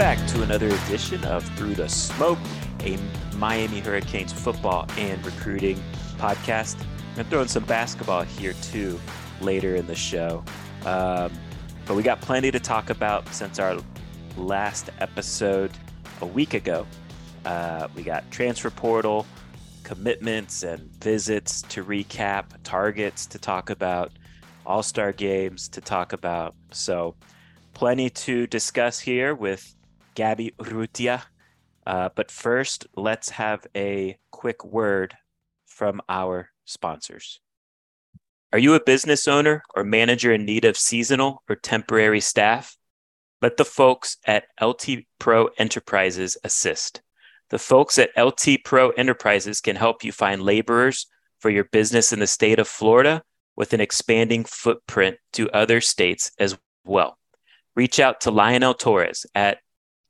back to another edition of Through the Smoke, a Miami Hurricanes football and recruiting podcast. I'm going to throw in some basketball here too later in the show. Um, but we got plenty to talk about since our last episode a week ago. Uh, we got transfer portal, commitments and visits to recap, targets to talk about, all star games to talk about. So, plenty to discuss here with Gabby Urrutia. Uh, but first, let's have a quick word from our sponsors. Are you a business owner or manager in need of seasonal or temporary staff? Let the folks at LT Pro Enterprises assist. The folks at LT Pro Enterprises can help you find laborers for your business in the state of Florida with an expanding footprint to other states as well reach out to Lionel Torres at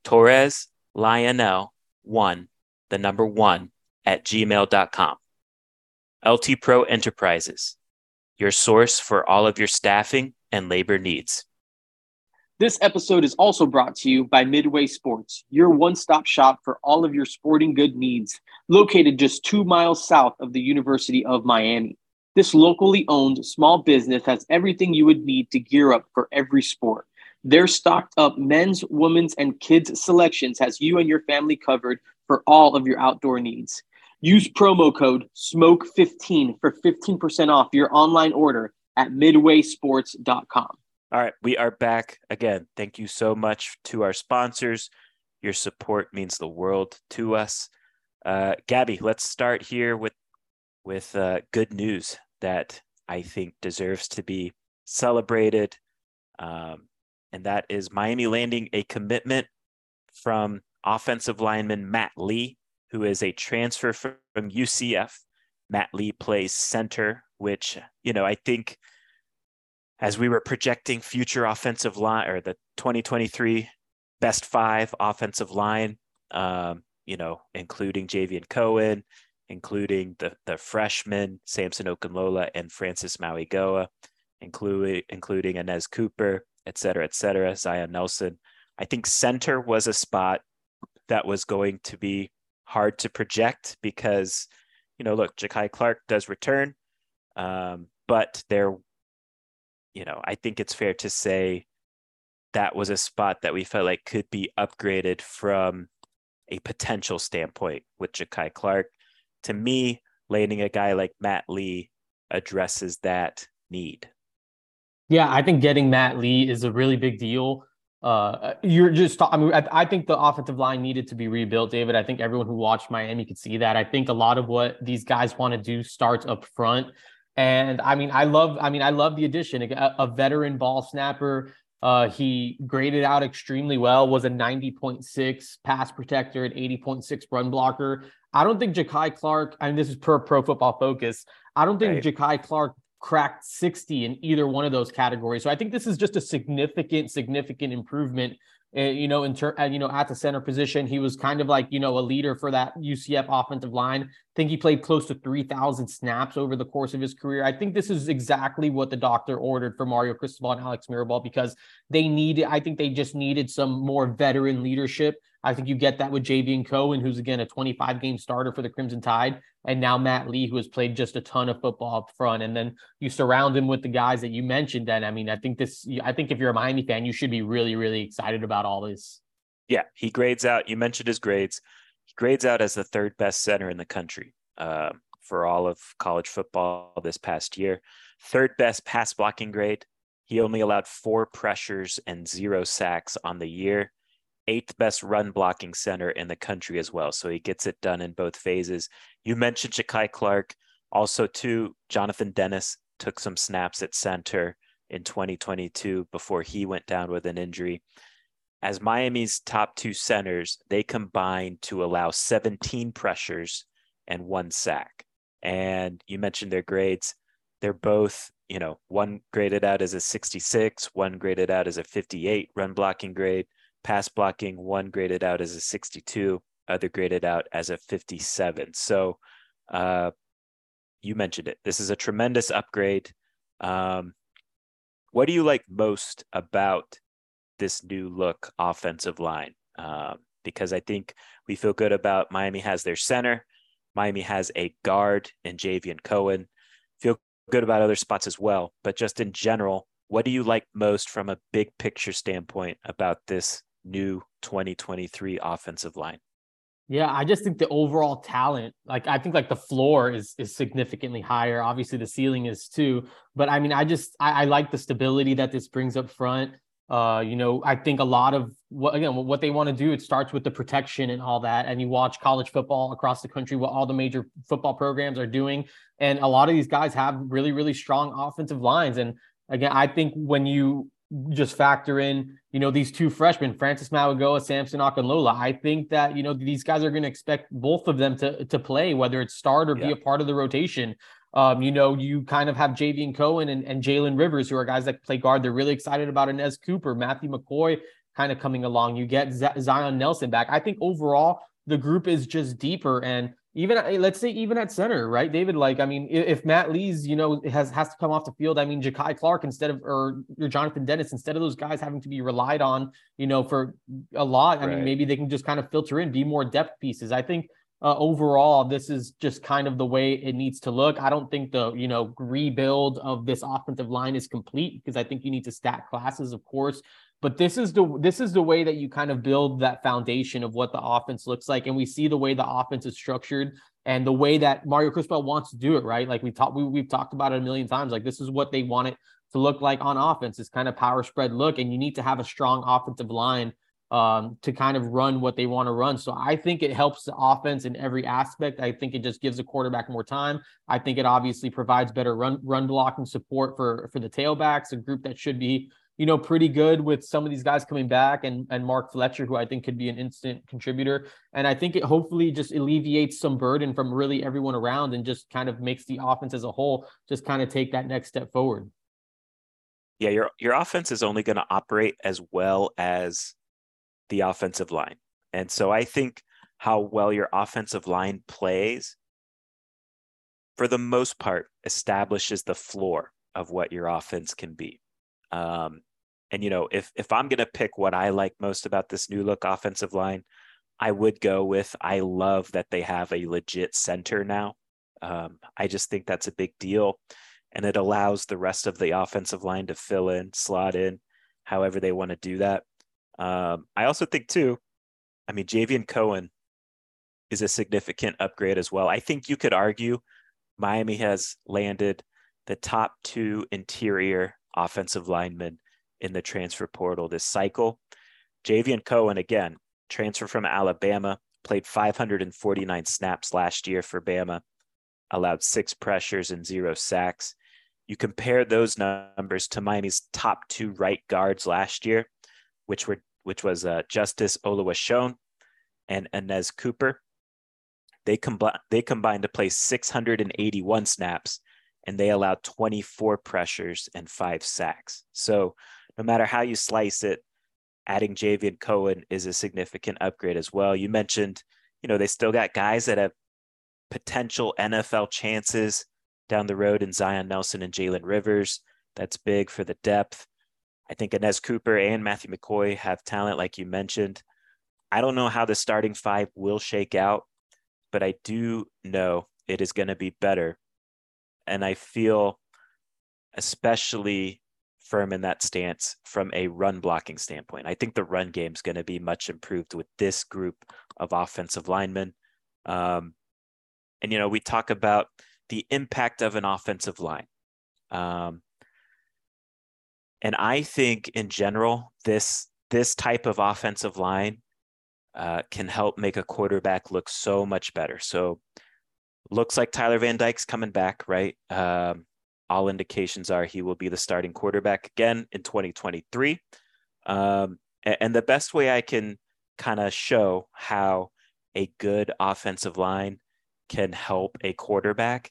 Torres Lionel one, the number one at gmail.com. LT Pro Enterprises, your source for all of your staffing and labor needs. This episode is also brought to you by Midway Sports, your one stop shop for all of your sporting good needs, located just two miles south of the University of Miami. This locally owned small business has everything you would need to gear up for every sport. Their stocked up men's, women's, and kids selections has you and your family covered for all of your outdoor needs. Use promo code SMOKE15 for 15% off your online order at midwaysports.com. All right, we are back again. Thank you so much to our sponsors. Your support means the world to us. Uh, Gabby, let's start here with with uh, good news that I think deserves to be celebrated. Um, and that is Miami landing a commitment from offensive lineman Matt Lee, who is a transfer from UCF. Matt Lee plays center, which, you know, I think as we were projecting future offensive line or the 2023 best five offensive line, um, you know, including Javion Cohen, including the the freshman Samson Okunlola and Francis Mauigoa, including including Anez Cooper, et cetera, et cetera, Zion Nelson. I think center was a spot that was going to be hard to project because, you know, look, Jakai Clark does return, um, but there, you know, I think it's fair to say that was a spot that we felt like could be upgraded from a potential standpoint with Jakai Clark. To me, landing a guy like Matt Lee addresses that need. Yeah, I think getting Matt Lee is a really big deal. Uh, you're just, I mean, I, I, think the offensive line needed to be rebuilt, David. I think everyone who watched Miami could see that. I think a lot of what these guys want to do starts up front. And I mean, I love, I mean, I love the addition. A, a veteran ball snapper. Uh, he graded out extremely well, was a 90.6 pass protector, an 80.6 run blocker. I don't think Jakai Clark, I mean, this is per pro football focus. I don't think right. Jakai Clark cracked 60 in either one of those categories. So I think this is just a significant, significant improvement. Uh, you know, in ter- uh, you know, at the center position, he was kind of like you know a leader for that UCF offensive line. I think he played close to 3,000 snaps over the course of his career. I think this is exactly what the doctor ordered for Mario Cristobal and Alex Mirabal because they needed, I think they just needed some more veteran leadership. I think you get that with Javion Cohen, who's again a 25 game starter for the Crimson Tide, and now Matt Lee, who has played just a ton of football up front. And then you surround him with the guys that you mentioned. And I mean, I think this, I think if you're a Miami fan, you should be really, really excited about all this. Yeah, he grades out. You mentioned his grades. He grades out as the third best center in the country uh, for all of college football this past year. Third best pass blocking grade. He only allowed four pressures and zero sacks on the year. Eighth best run blocking center in the country as well. So he gets it done in both phases. You mentioned Jakai Clark. Also, too, Jonathan Dennis took some snaps at center in 2022 before he went down with an injury as Miami's top two centers, they combined to allow 17 pressures and one sack. And you mentioned their grades. They're both, you know, one graded out as a 66, one graded out as a 58 run blocking grade, pass blocking, one graded out as a 62, other graded out as a 57. So uh, you mentioned it. This is a tremendous upgrade. Um, what do you like most about this new look offensive line um, because I think we feel good about Miami has their center. Miami has a guard in Javion Cohen. Feel good about other spots as well. But just in general, what do you like most from a big picture standpoint about this new 2023 offensive line? Yeah, I just think the overall talent, like I think like the floor is is significantly higher. Obviously the ceiling is too. But I mean, I just I, I like the stability that this brings up front. Uh, you know, I think a lot of what again what they want to do it starts with the protection and all that. And you watch college football across the country, what all the major football programs are doing, and a lot of these guys have really really strong offensive lines. And again, I think when you just factor in, you know, these two freshmen, Francis Mauigoa, Samson Okunlola. I think that, you know, these guys are going to expect both of them to to play, whether it's start or yeah. be a part of the rotation. Um, you know, you kind of have Javion Cohen and, and Jalen Rivers, who are guys that play guard. They're really excited about Anez Cooper, Matthew McCoy kind of coming along. You get Z- Zion Nelson back. I think overall the group is just deeper and even let's say even at center, right, David? Like, I mean, if Matt Lee's, you know, has has to come off the field, I mean, Jakai Clark instead of or your Jonathan Dennis instead of those guys having to be relied on, you know, for a lot. I right. mean, maybe they can just kind of filter in, be more depth pieces. I think uh, overall, this is just kind of the way it needs to look. I don't think the you know rebuild of this offensive line is complete because I think you need to stack classes, of course. But this is the this is the way that you kind of build that foundation of what the offense looks like, and we see the way the offense is structured and the way that Mario Cristobal wants to do it. Right, like we talked we, we've talked about it a million times. Like this is what they want it to look like on offense. This kind of power spread look, and you need to have a strong offensive line um, to kind of run what they want to run. So I think it helps the offense in every aspect. I think it just gives the quarterback more time. I think it obviously provides better run run blocking support for for the tailbacks, a group that should be you know pretty good with some of these guys coming back and and Mark Fletcher, who I think could be an instant contributor. And I think it hopefully just alleviates some burden from really everyone around and just kind of makes the offense as a whole just kind of take that next step forward. Yeah, your your offense is only going to operate as well as the offensive line. And so I think how well your offensive line plays, for the most part, establishes the floor of what your offense can be. Um, and you know, if if I'm gonna pick what I like most about this new look offensive line, I would go with I love that they have a legit center now. Um, I just think that's a big deal, and it allows the rest of the offensive line to fill in, slot in, however they want to do that. Um, I also think too, I mean, Javion Cohen is a significant upgrade as well. I think you could argue Miami has landed the top two interior offensive linemen in the transfer portal this cycle. Javion Cohen, again, transfer from Alabama, played 549 snaps last year for Bama, allowed six pressures and zero sacks. You compare those numbers to Miami's top two right guards last year, which were which was uh, Justice Oluwaseun and Anez Cooper. They, combi- they combined to play 681 snaps and they allowed 24 pressures and five sacks. So no matter how you slice it, adding Javion Cohen is a significant upgrade as well. You mentioned, you know, they still got guys that have potential NFL chances down the road in Zion Nelson and Jalen Rivers. That's big for the depth. I think Anez Cooper and Matthew McCoy have talent, like you mentioned. I don't know how the starting five will shake out, but I do know it is going to be better. And I feel especially firm in that stance from a run blocking standpoint. I think the run game is going to be much improved with this group of offensive linemen. Um, and, you know, we talk about the impact of an offensive line. Um, and I think in general, this this type of offensive line uh, can help make a quarterback look so much better. So looks like Tyler Van Dyke's coming back, right? Um, all indications are he will be the starting quarterback again in 2023. Um, and the best way I can kind of show how a good offensive line can help a quarterback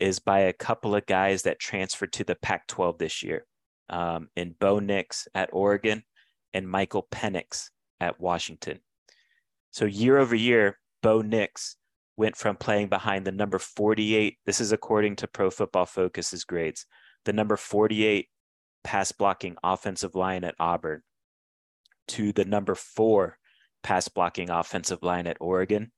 is by a couple of guys that transferred to the Pac 12 this year um, in Bo Nix at Oregon and Michael Penix at Washington. So year over year, Bo Nix went from playing behind the number 48. This is according to Pro Football Focus's grades, the number 48 pass blocking offensive line at Auburn to the number four pass blocking offensive line at Oregon.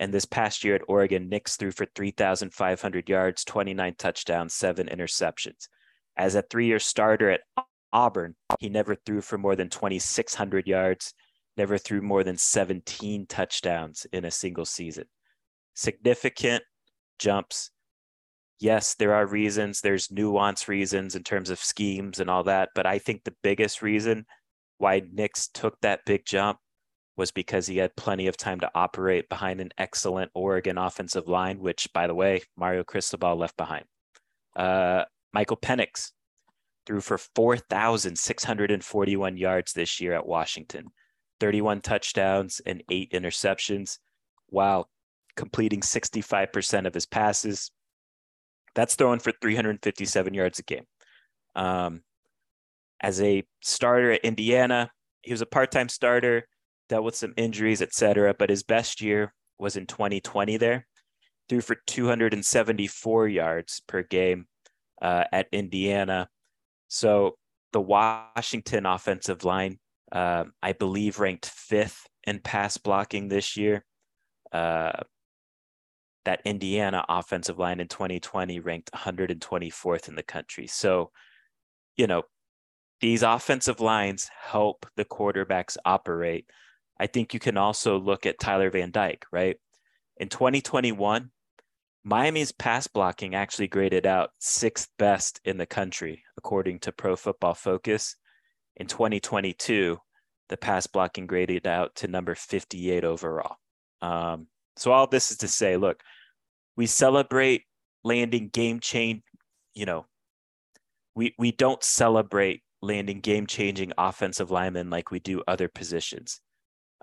And this past year at Oregon, Nix threw for 3,500 yards, 29 touchdowns, seven interceptions. As a three year starter at Auburn, he never threw for more than 2,600 yards, never threw more than 17 touchdowns in a single season. Significant jumps. Yes, there are reasons, there's nuance reasons in terms of schemes and all that. But I think the biggest reason why Nix took that big jump was because he had plenty of time to operate behind an excellent Oregon offensive line, which, by the way, Mario Cristobal left behind. Uh, Michael Penix threw for 4,641 yards this year at Washington, 31 touchdowns and eight interceptions, while completing 65% of his passes. That's throwing for 357 yards a game. Um, as a starter at Indiana, he was a part time starter, dealt with some injuries, etc. But his best year was in 2020 there. Threw for 274 yards per game uh, at Indiana. So the Washington offensive line, uh, I believe, ranked fifth in pass blocking this year. Uh, that Indiana offensive line in 2020 ranked 124th in the country. So, you know, these offensive lines help the quarterbacks operate. I think you can also look at Tyler Van Dyke, right? In 2021, Miami's pass blocking actually graded out sixth best in the country, according to Pro Football Focus. In 2022, the pass blocking graded out to number 58 overall. Um, so all this is to say, look, we celebrate landing game change. You know, we we don't celebrate landing game changing offensive linemen like we do other positions,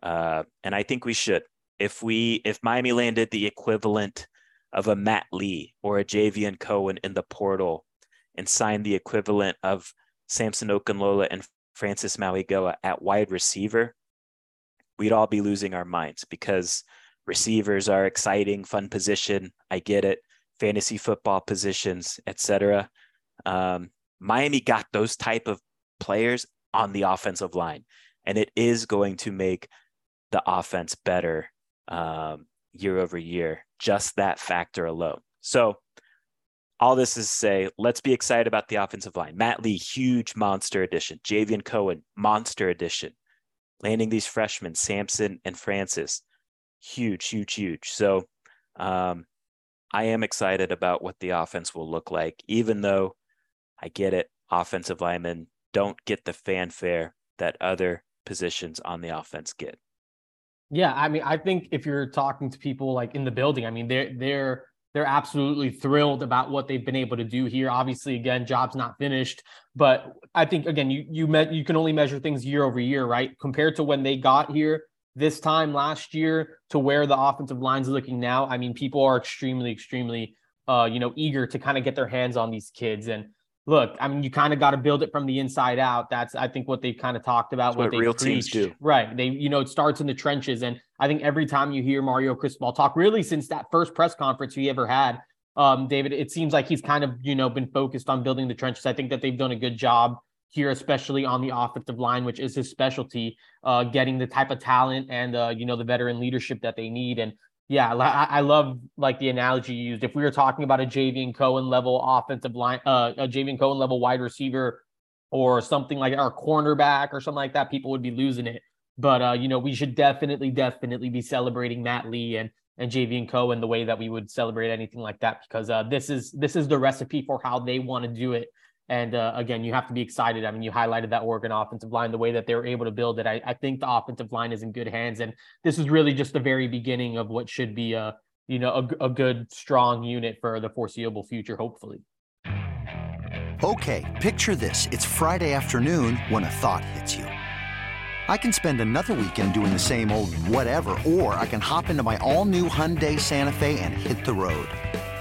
uh, and I think we should. If we if Miami landed the equivalent of a Matt Lee or a Javion Cohen in the portal and signed the equivalent of Samson Okunlola and Francis Mauigoa at wide receiver, we'd all be losing our minds because receivers are exciting, fun position. I get it. Fantasy football positions, etc. Um, Miami got those type of players on the offensive line, and it is going to make the offense better um, year over year, just that factor alone. So, all this is to say, let's be excited about the offensive line. Matt Lee, huge monster addition. Javion Cohen, monster addition. Landing these freshmen, Samson and Francis, huge, huge, huge. So, um, I am excited about what the offense will look like, even though I get it. Offensive linemen don't get the fanfare that other positions on the offense get. Yeah, I mean, I think if you're talking to people like in the building, I mean, they're they're they're absolutely thrilled about what they've been able to do here. Obviously, again, job's not finished, but I think again, you you met you can only measure things year over year, right? Compared to when they got here this time last year to where the offensive line's looking now. I mean, people are extremely, extremely, uh, you know, eager to kind of get their hands on these kids and look, I mean, you kind of got to build it from the inside out. That's, I think, what they kind of talked about. what, what, they real preached. teams do. Right. They, you know, it starts in the trenches. And I think every time you hear Mario Cristobal talk, really since that first press conference he ever had, um, David, it seems like he's kind of, you know, been focused on building the trenches. I think that they've done a good job here, especially on the offensive line, which is his specialty, uh, getting the type of talent and, uh, you know, the veteran leadership that they need. And yeah, I, I love like the analogy you used. If we were talking about a Javion Cohen level offensive line, uh, a Javion Cohen level wide receiver or something like our cornerback or something like that, people would be losing it. But uh, you know, we should definitely, definitely be celebrating Matt Lee and and Javion Cohen the way that we would celebrate anything like that because uh, this is this is the recipe for how they want to do it. And uh, again, you have to be excited. I mean, you highlighted that Oregon offensive line, the way that they were able to build it. I, I think the offensive line is in good hands, and this is really just the very beginning of what should be a you know a, a good, strong unit for the foreseeable future, hopefully. Okay, picture this: it's Friday afternoon when a thought hits you. I can spend another weekend doing the same old whatever, or I can hop into my all-new Hyundai Santa Fe and hit the road.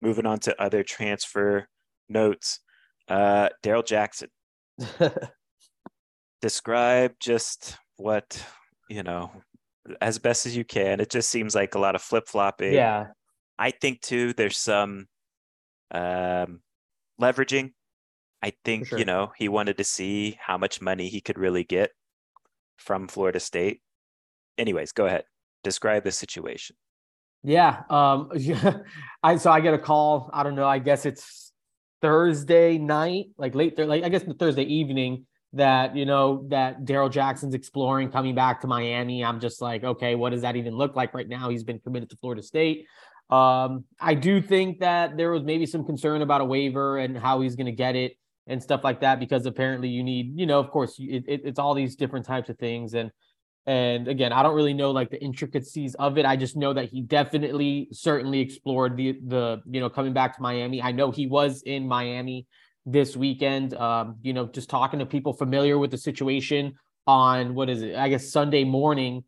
Moving on to other transfer notes. Uh, Daryl Jackson. Describe just what, you know, as best as you can. It just seems like a lot of flip flopping. Yeah. I think too, there's some um, leveraging. I think, sure. you know, he wanted to see how much money he could really get from Florida State. Anyways, go ahead. Describe the situation. Yeah. Um, Yeah. I so I get a call. I don't know. I guess it's Thursday night, like late, th- like I guess the Thursday evening that you know that Daryl Jackson's exploring coming back to Miami. I'm just like, okay, what does that even look like right now? He's been committed to Florida State. Um, I do think that there was maybe some concern about a waiver and how he's going to get it and stuff like that because apparently you need, you know, of course, it, it, it's all these different types of things and and again, I don't really know like the intricacies of it. I just know that he definitely, certainly explored the the you know coming back to Miami. I know he was in Miami this weekend. Um, you know, just talking to people familiar with the situation on what is it? I guess Sunday morning.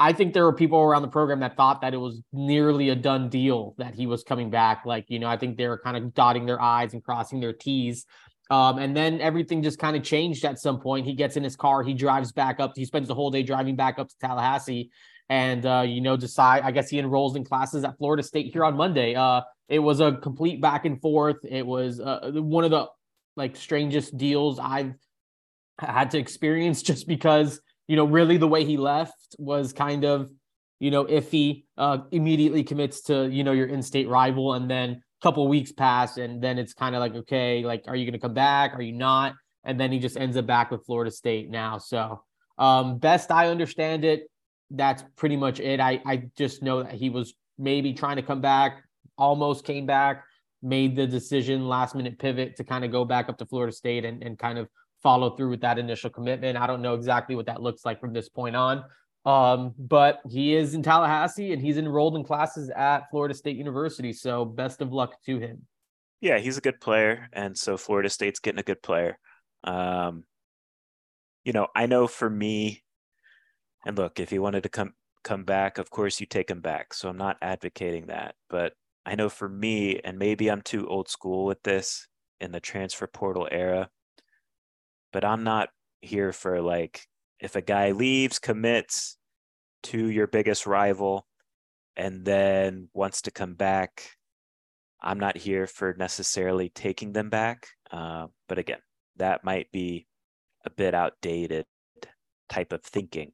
I think there were people around the program that thought that it was nearly a done deal that he was coming back. Like, you know, I think they were kind of dotting their I's and crossing their T's um, and then everything just kind of changed at some point. He gets in his car, he drives back up. He spends the whole day driving back up to Tallahassee, and uh, you know, decide. I guess he enrolls in classes at Florida State here on Monday. Uh, it was a complete back and forth. It was uh, one of the like strangest deals I've had to experience, just because you know, really the way he left was kind of you know iffy. Uh, immediately commits to you know your in-state rival, and then couple weeks pass and then it's kind of like okay like are you going to come back? Are you not? And then he just ends up back with florida state now. So um best i understand it that's pretty much it. I i just know that he was maybe trying to come back almost came back made the decision last minute pivot to kind of go back up to florida state and, and kind of follow through with that initial commitment. I don't know exactly what that looks like from this point on um, but he is in Tallahassee and he's enrolled in classes at Florida State University. So best of luck to him. Yeah, he's a good player, and so Florida State's getting a good player. Um, you know, I know for me, and look, if he wanted to come come back, of course you take him back. So I'm not advocating that, but I know for me, and maybe I'm too old school with this in the transfer portal era, but I'm not here for like if a guy leaves, commits to your biggest rival, and then wants to come back, I'm not here for necessarily taking them back. Uh, but again, that might be a bit outdated type of thinking.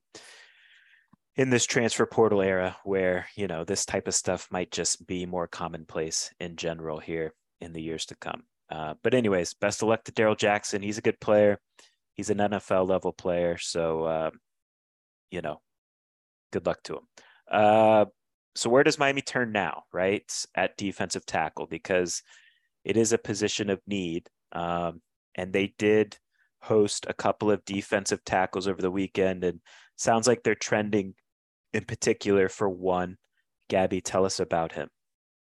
in this transfer portal era where, you know, this type of stuff might just be more commonplace in general here in the years to come. Uh, but anyways, best of luck to Daryl Jackson. He's a good player. He's an NFL level player. So, uh, you know, good luck to him. Uh, so where does Miami turn now, right? At defensive tackle, because it is a position of need. Um, and they did host a couple of defensive tackles over the weekend and sounds like they're trending in particular for one. Gabby, tell us about him.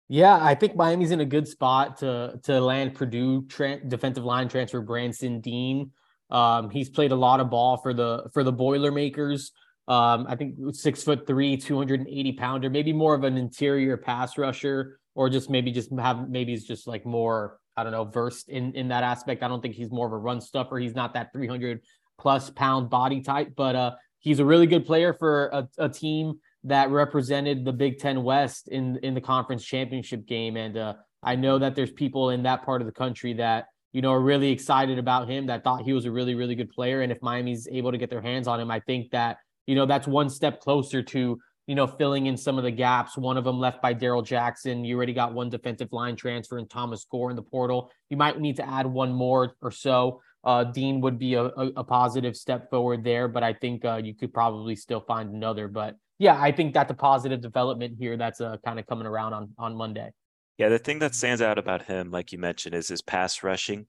Yeah, I think Miami's in a good spot to to land Purdue tra- defensive line transfer Branson Deen. Um, he's played a lot of ball for the for the Boilermakers. Um, I think six foot three, 280 pounder, maybe more of an interior pass rusher, or just maybe just have maybe he's just like more, I don't know, versed in in that aspect. I don't think he's more of a run stuffer. He's not that 300 plus pound body type, but uh he's a really good player for a, a team that represented the Big Ten West in in the conference championship game. And uh, I know that there's people in that part of the country that you know are really excited about him, that thought he was a really really good player. And if Miami's able to get their hands on him, I think that you know that's one step closer to you know filling in some of the gaps. One of them left by Daryl Jackson. You already got one defensive line transfer and Thomas Gore in the portal. You might need to add one more or so. Uh, Deen would be a, a, a, positive step forward there, but I think uh, you could probably still find another. But yeah, I think that's a positive development here that's uh, kind of coming around on on Monday. Yeah, the thing that stands out about him, like you mentioned, is his pass rushing.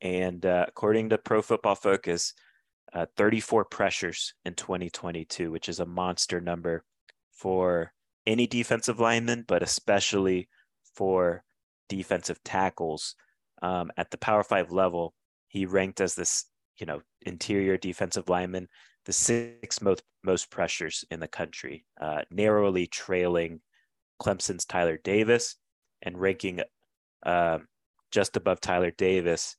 And uh, according to Pro Football Focus, uh, 34 pressures in 2022, which is a monster number for any defensive lineman, but especially for defensive tackles um, at the Power Five level. He ranked as this, you know, interior defensive lineman the sixth most most pressures in the country, uh, narrowly trailing Clemson's Tyler Davis and ranking uh, just above Tyler Davis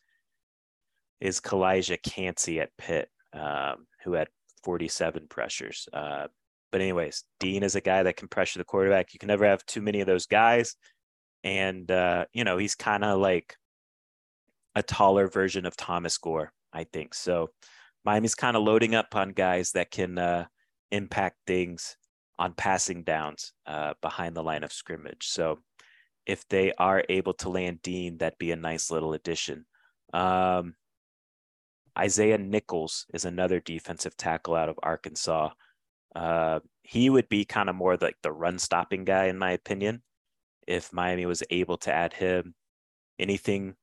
is Calijah Kancey at Pitt, um, who had 47 pressures. Uh, but anyways, Deen is a guy that can pressure the quarterback. You can never have too many of those guys, and uh, you know he's kind of like a taller version of Thomas Gore, I think. So Miami's kind of loading up on guys that can uh, impact things on passing downs uh, behind the line of scrimmage. So if they are able to land Deen, that'd be a nice little addition. Um, Isaiah Nichols is another defensive tackle out of Arkansas. Uh, he would be kind of more like the run stopping guy, in my opinion. If Miami was able to add him, anything,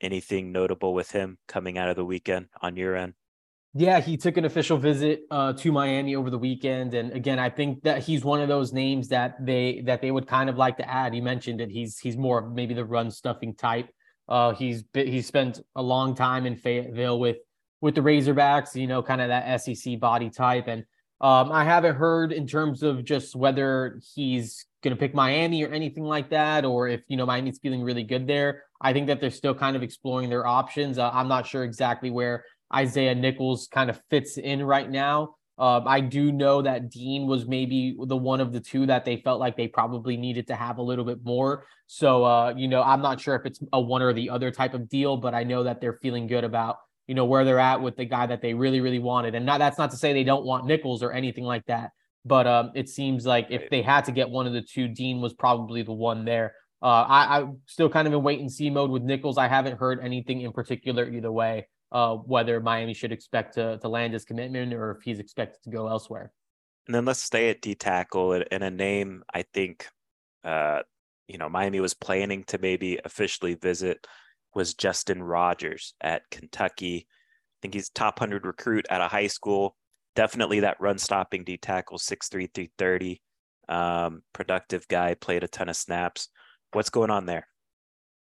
anything notable with him coming out of the weekend on your end? Yeah, he took an official visit uh, to Miami over the weekend, and again, I think that he's one of those names that they that they would kind of like to add. He mentioned that he's he's more maybe the run stuffing type. Uh, he's he's spent a long time in Fayetteville with with the Razorbacks, you know, kind of that SEC body type, and um, I haven't heard in terms of just whether he's going to pick Miami or anything like that, or if you know Miami's feeling really good there. I think that they're still kind of exploring their options. Uh, I'm not sure exactly where Isaiah Nichols kind of fits in right now. Um, I do know that Deen was maybe the one of the two that they felt like they probably needed to have a little bit more. So, uh, you know, I'm not sure if it's a one or the other type of deal, but I know that they're feeling good about, you know, where they're at with the guy that they really, really wanted. And not, that's not to say they don't want Nichols or anything like that. But um, it seems like if they had to get one of the two, Deen was probably the one there. Uh, I, I'm still kind of in wait and see mode with Nichols. I haven't heard anything in particular either way uh, whether Miami should expect to, to land his commitment or if he's expected to go elsewhere. And then let's stay at D tackle and a name I think, uh, you know, Miami was planning to maybe officially visit was Justin Rogers at Kentucky. I think he's top 100 recruit at a high school. Definitely that run stopping D tackle, 6'3, 330. Um, productive guy, played a ton of snaps. What's going on there?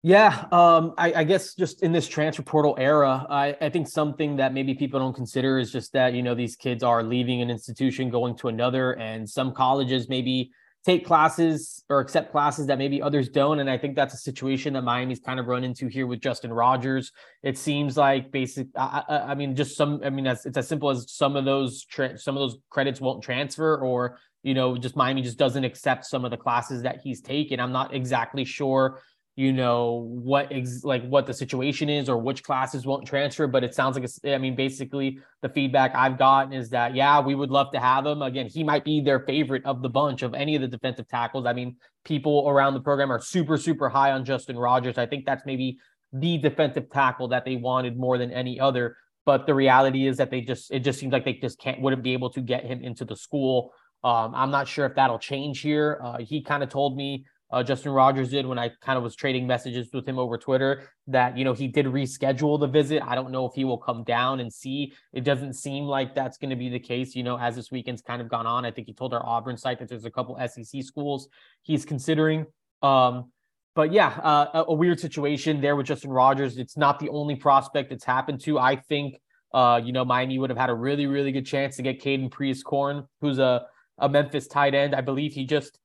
Yeah, um, I, I, guess just in this transfer portal era, I, I, think something that maybe people don't consider is just that you know these kids are leaving an institution, going to another, and some colleges maybe take classes or accept classes that maybe others don't. And I think that's a situation that Miami's kind of run into here with Justin Rogers. It seems like basic. I, I mean, just some. I mean, it's as simple as some of those tra- some of those credits won't transfer, or you know, just Miami just doesn't accept some of the classes that he's taken. I'm not exactly sure you know what ex- like what the situation is or which classes won't transfer but it sounds like i mean basically the feedback i've gotten is that yeah we would love to have him. Again he might be their favorite of the bunch of any of the defensive tackles. I mean people around the program are super super high on justin rogers. I think that's maybe the defensive tackle that they wanted more than any other but the reality is that they just it just seems like they just can't wouldn't be able to get him into the school. Um, i'm not sure if that'll change here. Uh, he kind of told me uh, Justin Rogers did when I kind of was trading messages with him over Twitter that, you know, he did reschedule the visit. I don't know if he will come down and see. It doesn't seem like that's going to be the case, you know, as this weekend's kind of gone on. I think he told our Auburn site that there's a couple SEC schools he's considering. Um, but yeah, uh, a, a, weird situation there with Justin Rogers. It's not the only prospect it's happened to. I think, uh, you know, Miami would have had a really, really good chance to get Caden Prieskorn, who's a, a Memphis tight end. I believe he just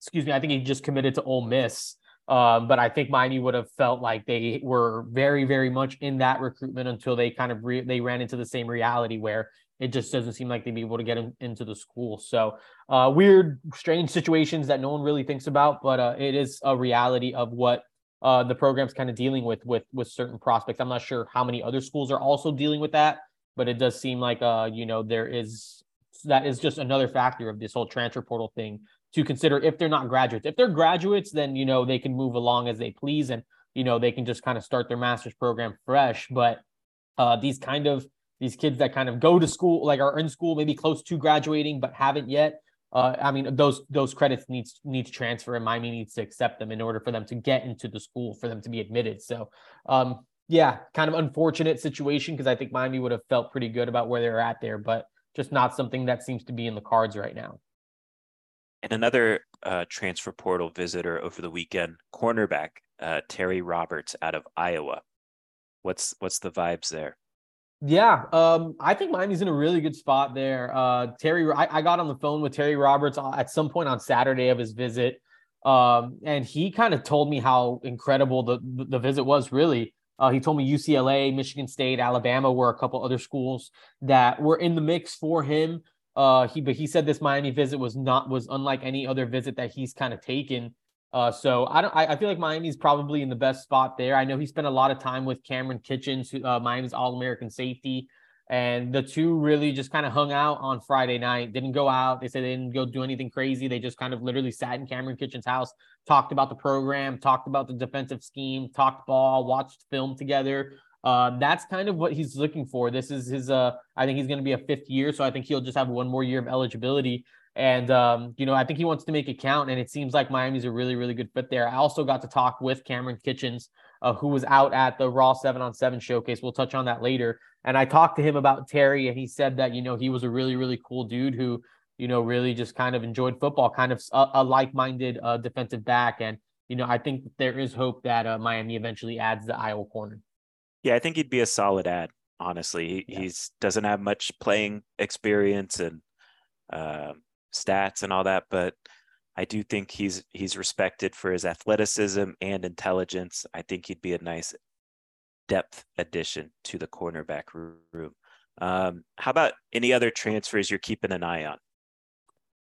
excuse me, I think he just committed to Ole Miss. Um, but I think Miami would have felt like they were very, very much in that recruitment until they kind of re- they ran into the same reality where it just doesn't seem like they'd be able to get him into the school. So uh, weird, strange situations that no one really thinks about, but uh, it is a reality of what uh, the program's kind of dealing with with with certain prospects. I'm not sure how many other schools are also dealing with that, but it does seem like uh, you know there is that is just another factor of this whole transfer portal thing to consider if they're not graduates. If they're graduates, then you know they can move along as they please, and you know they can just kind of start their master's program fresh. But uh, these kind of these kids that kind of go to school, like are in school, maybe close to graduating but haven't yet. Uh, I mean, those those credits needs need to transfer, and Miami needs to accept them in order for them to get into the school for them to be admitted. So, um, yeah, kind of unfortunate situation because I think Miami would have felt pretty good about where they're at there, but just not something that seems to be in the cards right now. And another uh, transfer portal visitor over the weekend, cornerback uh, Terry Roberts out of Iowa. What's what's the vibes there? Yeah, um, I think Miami's in a really good spot there. Uh, Terry, I, I, got on the phone with Terry Roberts uh, at some point on Saturday of his visit, um, and he kind of told me how incredible the the visit was. Really, uh, he told me UCLA, Michigan State, Alabama were a couple other schools that were in the mix for him. Uh, he but he said this Miami visit was not was unlike any other visit that he's kind of taken. Uh, so I don't. I, I, feel like Miami's probably in the best spot there. I know he spent a lot of time with Kamren Kinchens, uh, Miami's All American safety, and the two really just kind of hung out on Friday night. Didn't go out. They said they didn't go do anything crazy. They just kind of literally sat in Kamren Kinchens' house, talked about the program, talked about the defensive scheme, talked ball, watched film together. Uh, that's kind of what he's looking for. This is his. Uh, I think he's going to be a fifth year, so I think he'll just have one more year of eligibility. And um, you know, I think he wants to make it count, and it seems like Miami's a really, really good fit there. I also got to talk with Kamren Kinchens, uh, who was out at the Raw Seven on Seven showcase. We'll touch on that later. And I talked to him about Terry, and he said that you know he was a really, really cool dude who you know really just kind of enjoyed football, kind of a, a like-minded uh, defensive back. And you know, I think there is hope that uh, Miami eventually adds the Iowa corner. Yeah, I think he'd be a solid ad. Honestly, he yeah. he's doesn't have much playing experience and uh, stats and all that, but I do think he's he's respected for his athleticism and intelligence. I think he'd be a nice depth addition to the cornerback room. Um, how about any other transfers you're keeping an eye on?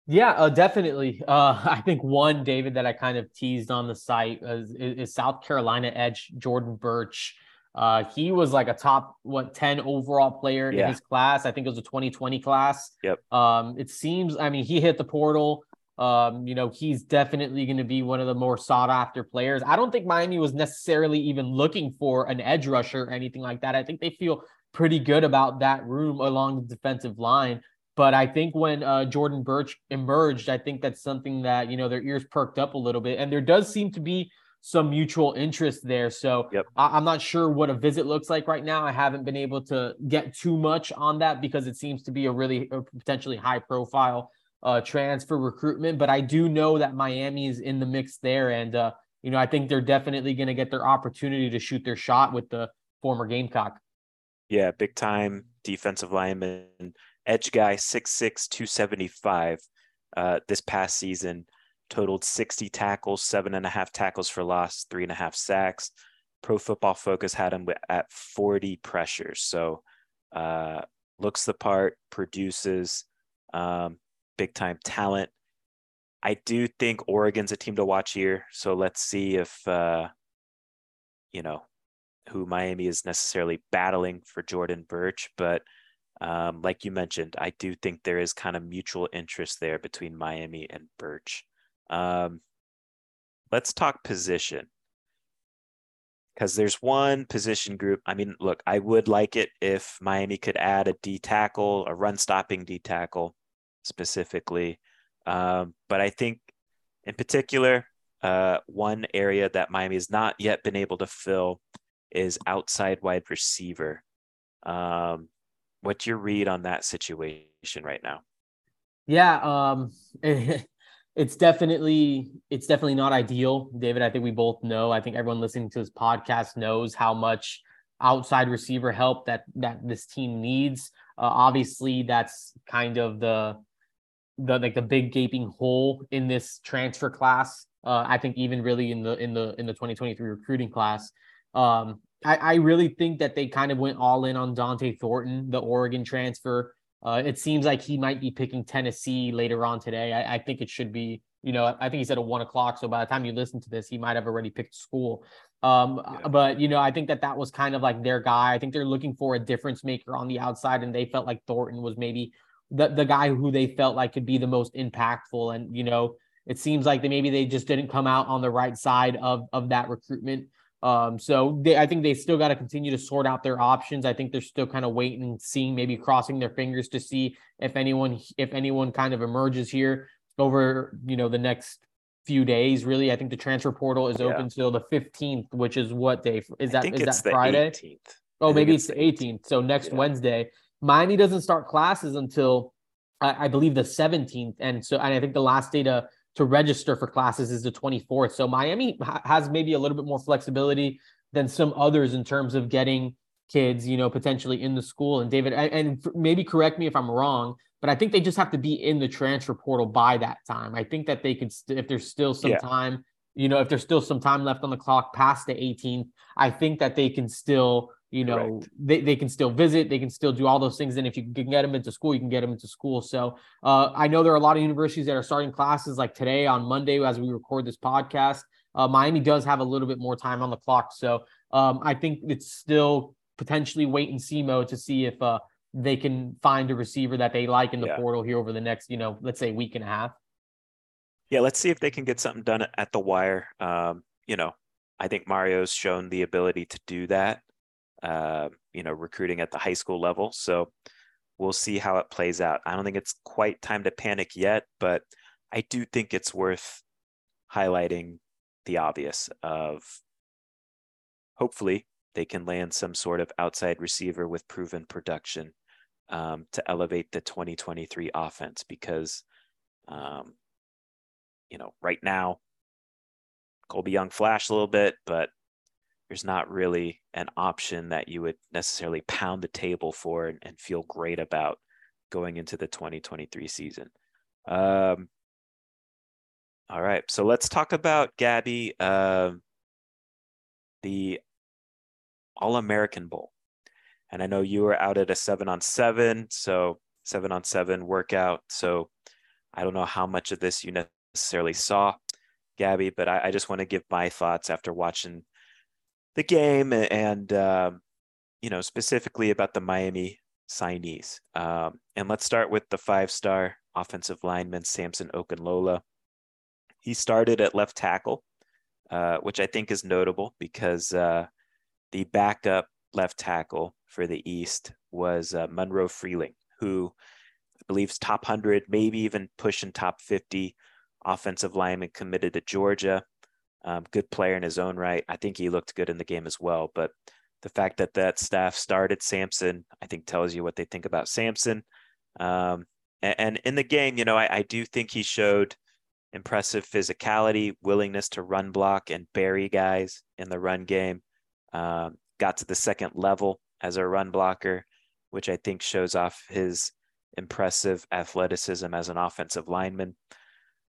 Yeah, uh, definitely. Uh, I think one, David, that I kind of teased on the site is, is South Carolina edge Jordan Burch. Uh, he was like a top what 10 overall player yeah. in his class. I think it was a 2020 class. Yep. Um, it seems, I mean, he hit the portal. Um, you know, he's definitely going to be one of the more sought after players. I don't think Miami was necessarily even looking for an edge rusher or anything like that. I think they feel pretty good about that room along the defensive line. But I think when uh, Jordan Burch emerged, I think that's something that, you know, their ears perked up a little bit. And there does seem to be some mutual interest there. So yep. I- am not sure what a visit looks like right now. I haven't been able to get too much on that because it seems to be a really a potentially high profile uh, transfer recruitment. But I do know that Miami is in the mix there. And, uh, you know, I think they're definitely going to get their opportunity to shoot their shot with the former Gamecock. Yeah, big time defensive lineman, edge guy, 6'6, 275 uh, this past season totaled 60 tackles, seven and a half tackles for loss, three and a half sacks. Pro Football Focus had him at 40 pressures. So uh, looks the part, produces um, big time talent. I do think Oregon's a team to watch here. So let's see if, uh, you know, who Miami is necessarily battling for Jordan Burch. But um, like you mentioned, I do think there is kind of mutual interest there between Miami and Burch. Um, let's talk position because there's one position group. I mean, look, I would like it if Miami could add a D tackle, a run stopping D tackle specifically. Um, but I think in particular, uh, one area that Miami has not yet been able to fill is outside wide receiver. Um, what's your read on that situation right now? Yeah, um, it's definitely it's definitely not ideal, David. I think we both know. I think everyone listening to this podcast knows how much outside receiver help that that this team needs. Uh, obviously, that's kind of the the like the big gaping hole in this transfer class. Uh, I think even really in the in the in the 2023 recruiting class. Um, I, I really think that they kind of went all in on Dont'e Thornton, the Oregon transfer. Uh, it seems like he might be picking Tennessee later on today. I, I, think it should be, you know, I think he said at one o'clock. So by the time you listen to this, he might have already picked school. Um, yeah. But, you know, I think that that was kind of like their guy. I think they're looking for a difference maker on the outside, and they felt like Thornton was maybe the, the guy who they felt like could be the most impactful. And, you know, it seems like they maybe they just didn't come out on the right side of, of that recruitment. Um, so they, I think they still got to continue to sort out their options. I think they're still kind of waiting and seeing, maybe crossing their fingers to see if anyone, if anyone kind of emerges here over, you know, the next few days. Really, I think the transfer portal is yeah. open till the 15th, which is what day is that? Is that Friday? 18th. Oh, maybe it's, it's the 18th. 18th. So next yeah. Wednesday, Miami doesn't start classes until I, I believe the 17th, and so and I think the last day to to register for classes is the 24th. So Miami ha- has maybe a little bit more flexibility than some others in terms of getting kids, you know, potentially in the school. And David, and, and maybe correct me if I'm wrong, but I think they just have to be in the transfer portal by that time. I think that they could, st- if there's still some yeah. time, you know, if there's still some time left on the clock past the 18th, I think that they can still you know they, they can still visit they can still do all those things and if you can get them into school you can get them into school. So uh, i know there are a lot of universities that are starting classes like today on monday as we record this podcast. Uh, miami does have a little bit more time on the clock. So um, i think it's still potentially wait and see mode to see if uh, they can find a receiver that they like in the yeah. portal here over the next you know let's say week and a half. Yeah let's see if they can get something done at the wire. Um, you know i think mario's shown the ability to do that uh, you know, recruiting at the high school level. So we'll see how it plays out. I don't think it's quite time to panic yet, but I do think it's worth highlighting the obvious of hopefully they can land some sort of outside receiver with proven production um, to elevate the 2023 offense because um, you know right now Colbie Young flashed a little bit, but there's not really an option that you would necessarily pound the table for and, and feel great about going into the 2023 season. Um, all right, so let's talk about Gabby, uh, the All American Bowl. And I know you were out at a seven on seven, so seven on seven workout. So I don't know how much of this you necessarily saw, Gabby, but I, I just want to give my thoughts after watching the game and um, you know specifically about the Miami signees. Um, and let's start with the five-star offensive lineman Samson Okunlola. He started at left tackle, uh, which I think is notable because uh, the backup left tackle for the East was uh, Monroe Freeling, who I believe is top 100, maybe even pushing top 50 offensive lineman committed to Georgia. Um, good player in his own right. I think he looked good in the game as well. But the fact that that staff started Samson, I think tells you what they think about Samson. Um, and, and, in the game, you know, I, I, do think he showed impressive physicality, willingness to run block and bury guys in the run game. Um, got to the second level as a run blocker, which I think shows off his impressive athleticism as an offensive lineman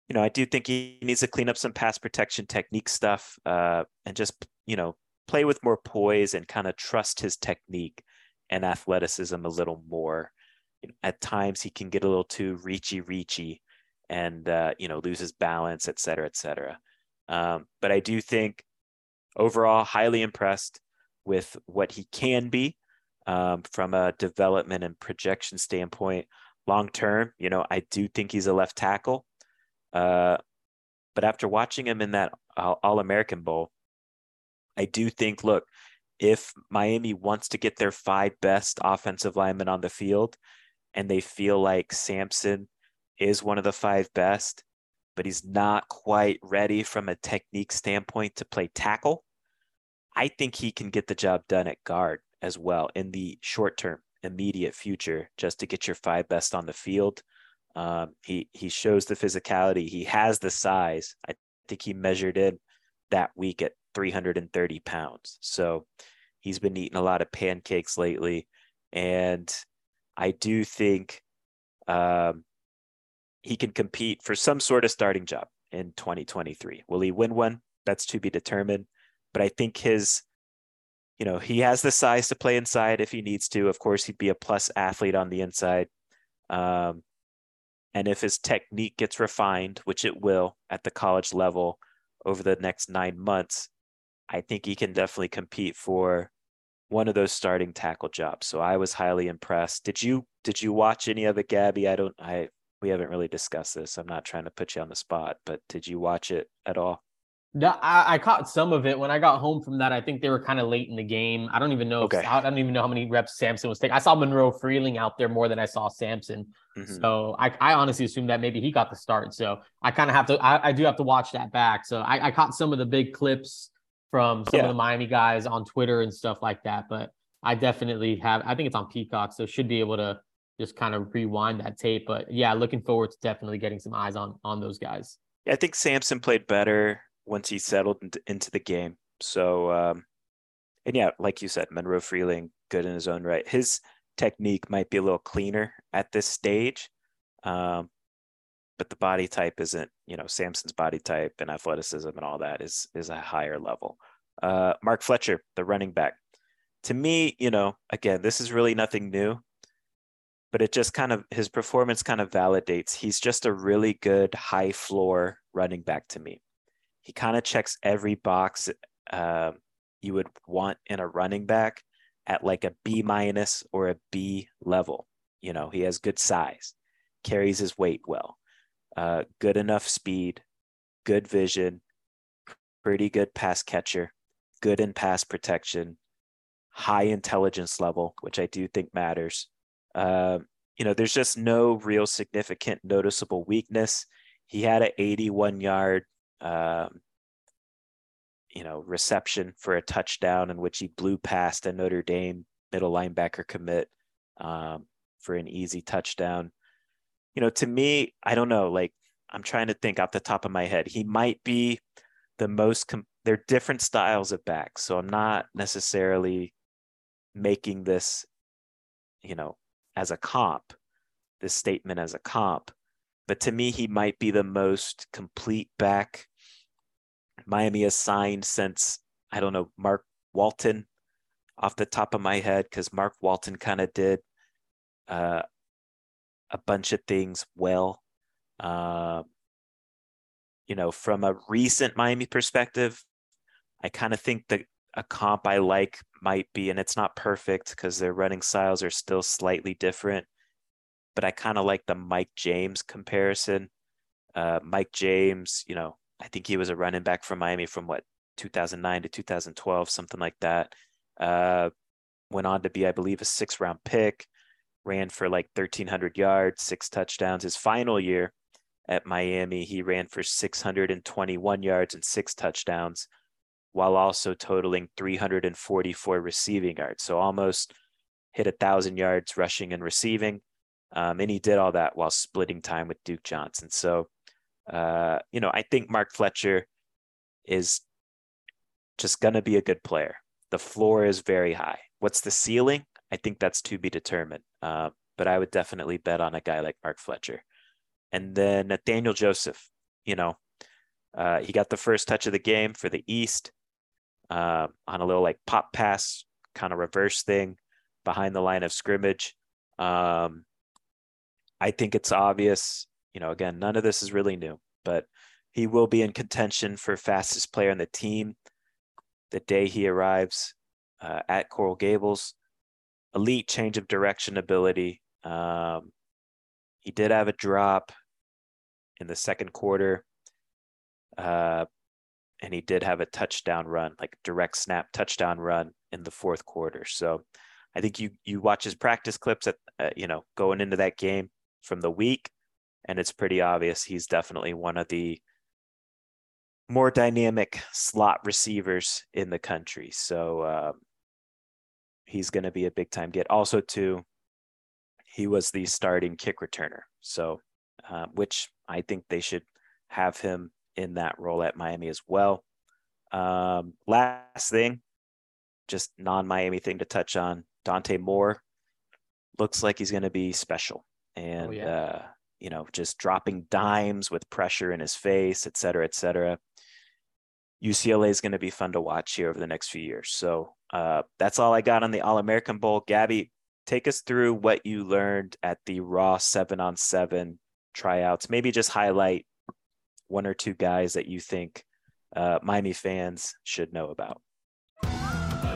you know, I do think he needs to clean up some pass protection technique stuff uh, and just, you know, play with more poise and kind of trust his technique and athleticism a little more. You know, at times he can get a little too reachy, reachy, and uh, you know loses balance, et cetera, et cetera. Um, but I do think overall highly impressed with what he can be um, from a development and projection standpoint. Long term, you know, I do think he's a left tackle. Uh, but after watching him in that All American Bowl, I do think, look, if Miami wants to get their five best offensive linemen on the field and they feel like Samson is one of the five best, but he's not quite ready from a technique standpoint to play tackle, I think he can get the job done at guard as well in the short term, immediate future, just to get your five best on the field. Um, he he shows the physicality. He has the size. I think he measured in that week at 330 pounds. So he's been eating a lot of pancakes lately, and I do think um, he can compete for some sort of starting job in 2023. Will he win one? That's to be determined but I think his, you know, he has the size to play inside if he needs to. Of course, he'd be a plus athlete on the inside. Um, and if his technique gets refined, which it will at the college level over the next nine months, I think he can definitely compete for one of those starting tackle jobs. So I was highly impressed. Did you did you watch any of it, Gabby? I don't I we haven't really discussed this. I'm not trying to put you on the spot, but did you watch it at all? I, I caught some of it when I got home from that. I think they were kind of late in the game. I don't even know. Okay. If, I don't even know how many reps Samson was taking. I saw Monroe Freeling out there more than I saw Samson. Mm-hmm. So I, I honestly assume that maybe he got the start. So I kind of have to. I, I, do have to watch that back. So I, I caught some of the big clips from some yeah. of the Miami guys on Twitter and stuff like that. But I definitely have. I think it's on Peacock, so should be able to just kind of rewind that tape. But yeah, looking forward to definitely getting some eyes on on those guys. Yeah, I think Samson played better once he settled into, the game. So, um, and yeah, like you said, Monroe Freeling, good in his own right. His technique might be a little cleaner at this stage, um, but the body type isn't. You know, Samson's body type and athleticism and all that is is a higher level. Uh, Mark Fletcher, the running back. To me, you know, again, this is really nothing new, but it just kind of his performance kind of validates he's just a really good high floor running back to me he kind of checks every box uh, you would want in a running back at like a B minus or a B level. You know, he has good size, carries his weight well, uh, good enough speed, good vision, pretty good pass catcher, good in pass protection, high intelligence level, which I do think matters. Uh, you know, there's just no real significant noticeable weakness. He had an 81 yard um, you know, reception for a touchdown in which he blew past a Notre Dame middle linebacker commit um, for an easy touchdown. You know, to me, I don't know. Like, I'm trying to think off the top of my head. He might be the most. Com- they're different styles of backs, so I'm not necessarily making this, you know, as a comp. This statement as a comp, but to me, he might be the most complete back Miami has signed since I don't know Mark Walton off the top of my head because Mark Walton kind of did uh, a bunch of things well. Uh, you know, from a recent Miami perspective, I kind of think that a comp I like might be, and it's not perfect because their running styles are still slightly different, but I kind of like the Mike James comparison. Uh, Mike James, you know, I think he was a running back from Miami from what 2009 to 2012, something like that. Uh, went on to be, I believe, a six round pick, ran for like 1,300 yards, six touchdowns. His final year at Miami, he ran for 621 yards and six touchdowns, while also totaling 344 receiving yards. So almost hit a thousand yards rushing and receiving. Um, and he did all that while splitting time with Duke Johnson. So uh, you know, I think Mark Fletcher is just going to be a good player. The floor is very high. What's the ceiling? I think that's to be determined. Uh, but I would definitely bet on a guy like Mark Fletcher. And then Nathaniel Joseph, you know, uh, he got the first touch of the game for the East uh, on a little like pop pass kind of reverse thing behind the line of scrimmage. Um, I think it's obvious you know, again, none of this is really new, but he will be in contention for fastest player on the team the day he arrives uh, at Coral Gables. Elite change of direction ability. Um, he did have a drop in the second quarter, uh, and he did have a touchdown run, like direct snap touchdown run in the fourth quarter. So I think you you watch his practice clips at uh, you know going into that game from the week, and it's pretty obvious he's definitely one of the more dynamic slot receivers in the country. So um, he's going to be a big time get. Also, too, he was the starting kick returner. So, uh, which I think they should have him in that role at Miami as well. Um, last thing, just non Miami thing to touch on Dante Moore looks like he's going to be special. Oh, and, oh, yeah. uh, you know, just dropping dimes with pressure in his face, et cetera, et cetera. UCLA is going to be fun to watch here over the next few years. So uh, that's all I got on the All American Bowl. Gabby, take us through what you learned at the Raw seven on seven tryouts. Maybe just highlight one or two guys that you think uh, Miami fans should know about.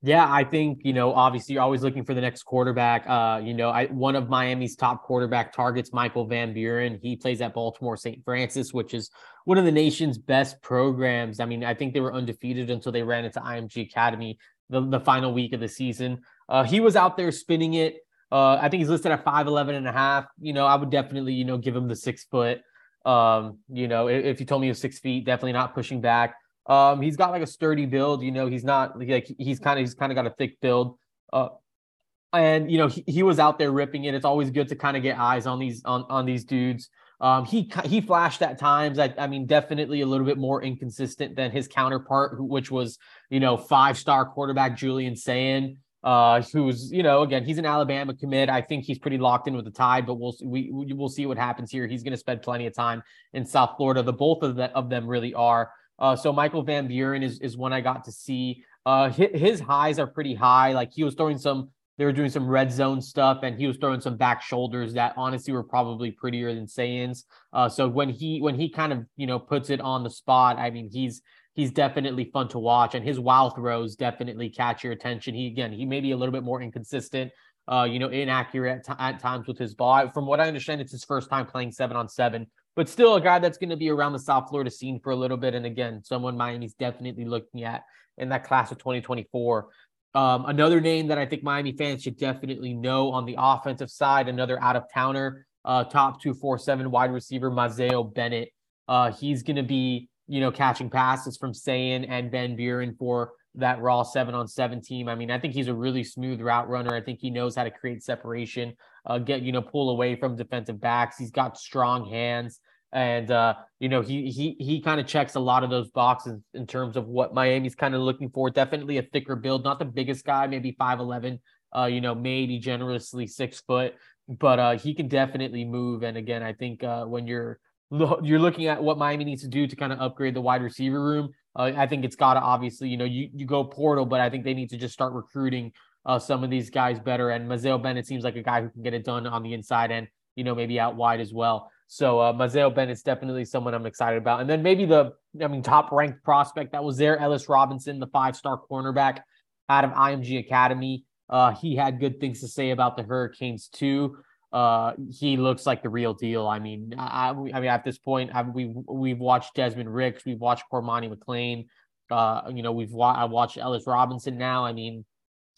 Yeah, I think, you know, obviously you're always looking for the next quarterback. Uh, you know, I one of Miami's top quarterback targets, Michael Van Buren. He plays at Baltimore St. Frances, which is one of the nation's best programs. I mean, I think they were undefeated until they ran into IMG Academy the, the final week of the season. Uh, he was out there spinning it. Uh, I think he's listed at 5'11 and a half. You know, I would definitely, you know, give him the six foot. Um, you know, if, if you told me he was six feet, definitely not pushing back. Um, he's got like a sturdy build. You know, he's not like he's kind of he's kind of got a thick build. Uh, and you know he, he was out there ripping it. It's always good to kind of get eyes on these on on these dudes. Um, he he flashed at times. I, I mean, definitely a little bit more inconsistent than his counterpart, which was you know five star quarterback Julian Sayin, uh, who's you know again he's an Alabama commit. I think he's pretty locked in with the Tide, but we'll we we'll see what happens here. He's going to spend plenty of time in South Florida. The both of the, of them really are. Uh, so Michael Van Buren is is one I got to see. Uh, his, highs are pretty high. Like he was throwing some, they were doing some red zone stuff, and he was throwing some back shoulders that honestly were probably prettier than Sayin's. Uh, so when he when he kind of you know puts it on the spot, I mean he's he's definitely fun to watch, and his wild throws definitely catch your attention. He again he may be a little bit more inconsistent. Uh, you know, inaccurate at, t- at times with his ball. From what I understand, it's his first time playing seven on seven but still a guy that's going to be around the South Florida scene for a little bit. And again, someone Miami's definitely looking at in that class of 2024. Um, another name that I think Miami fans should definitely know on the offensive side, another out of towner, uh, top 247 wide receiver, Mazeo Bennett. Uh, he's going to be, you know, catching passes from Sayin and Van Buren for that raw seven on seven team. I mean, I think he's a really smooth route runner. I think he knows how to create separation, uh, get, you know, pull away from defensive backs. He's got strong hands and uh, you know he he he kind of checks a lot of those boxes in terms of what Miami's kind of looking for. Definitely a thicker build, not the biggest guy, maybe five eleven. Uh, you know, maybe generously six foot, but uh, he can definitely move. And again, I think uh, when you're you're looking at what Miami needs to do to kind of upgrade the wide receiver room, uh, I think it's got to obviously, you know, you you go portal, but I think they need to just start recruiting uh, some of these guys better. And Mazeo Bennett seems like a guy who can get it done on the inside and you know maybe out wide as well. So uh, Mazeo Bennett's definitely someone I'm excited about. And then maybe the, I mean, top ranked prospect that was there, Ellis Robinson, the five star cornerback out of IMG Academy. Uh, he had good things to say about the Hurricanes too. Uh, he looks like the real deal. I mean, I, I mean, at this point, I, we we've watched Desmond Ricks, we've watched Cormani McClain. Uh, you know, we've wa- I watched Ellis Robinson now. I mean,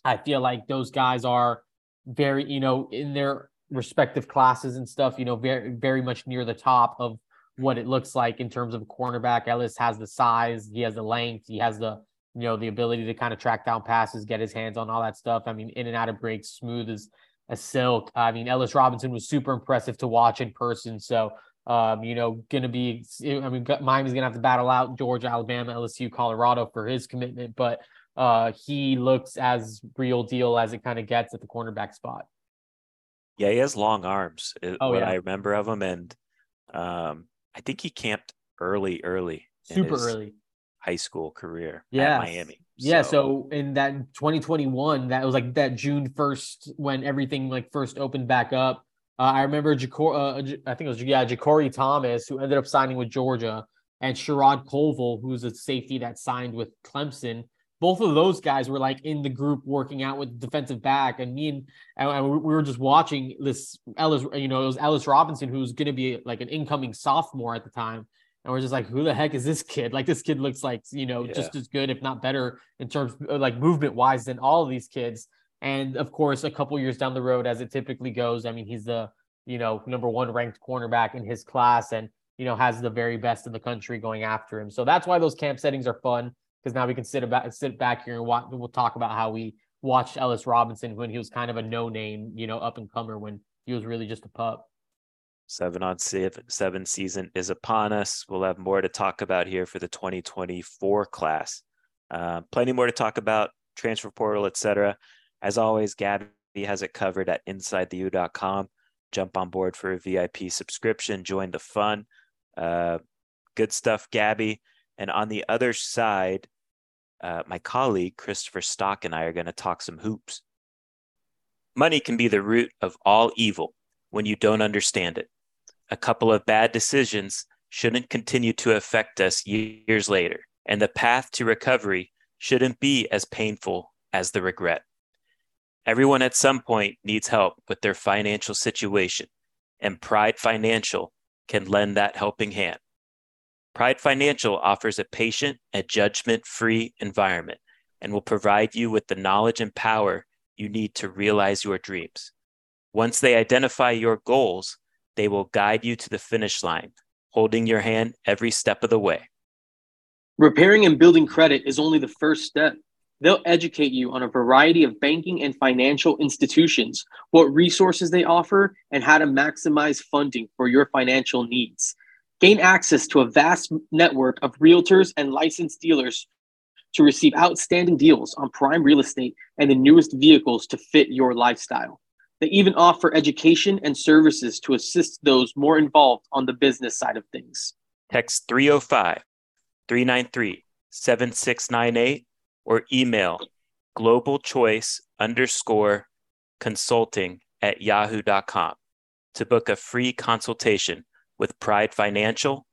I feel like those guys are very, you know, in their respective classes and stuff, you know, very very much near the top of what it looks like in terms of a cornerback. Ellis has the size, he has the length, he has the you know the ability to kind of track down passes, get his hands on all that stuff. I mean, in and out of breaks, smooth as a silk. I mean, Ellis Robinson was super impressive to watch in person. So Um, you know, going to be, I mean, Miami's going to have to battle out Georgia, Alabama, LSU, Colorado for his commitment, but uh, he looks as real deal as it kind of gets at the cornerback spot. Yeah, he has long arms. Oh, what yeah. I remember of him, and um, I think he camped early, early, Super early. high school career Yeah. at Miami. Yeah, so in that 2021, that was like that June 1st when everything like first opened back up. Uh, I remember Jacor, uh, I think it was yeah, JaCorey Thomas, who ended up signing with Georgia, and Sherrod Covil, who's a safety that signed with Clemson. Both of those guys were like in the group working out with defensive back, and me and, and we were just watching this Ellis, you know, it was Ellis Robinson, who's going to be like an incoming sophomore at the time, and we're just like, who the heck is this kid? Like this kid looks like you know Yeah. just as good, if not better, in terms of like movement wise than all of these kids. And of course, a couple years down the road, as it typically goes, I mean, he's the you know number one ranked cornerback in his class, and you know has the very best in the country going after him. So that's why those camp settings are fun because now we can sit about sit back here and watch. We'll talk about how we watched Ellis Robinson when he was kind of a no name, you know, up and comer when he was really just a pup. seven on seven, season is upon us. We'll have more to talk about here for the 2024 class. Uh, plenty more to talk about, transfer portal, etc. As always, Gabby has it covered at insidetheu.com. Jump on board for a VIP subscription, join the fun. Uh, good stuff, Gabby. And on the other side, uh, my colleague Christopher Stock and I are going to talk some hoops. Money can be the root of all evil when you don't understand it. A couple of bad decisions shouldn't continue to affect us years later, and the path to recovery shouldn't be as painful as the regret. Everyone at some point needs help with their financial situation, and Pride Financial can lend that helping hand. Pride Financial offers a patient and judgment free environment and will provide you with the knowledge and power you need to realize your dreams. Once they identify your goals, they will guide you to the finish line, holding your hand every step of the way. Repairing and building credit is only the first step. They'll educate you on a variety of banking and financial institutions, what resources they offer, and how to maximize funding for your financial needs. Gain access to a vast network of realtors and licensed dealers to receive outstanding deals on prime real estate and the newest vehicles to fit your lifestyle. They even offer education and services to assist those more involved on the business side of things. Text 305 393 7698 or email global choice underscore consulting at yahoo.com to book a free consultation with Pride Financial.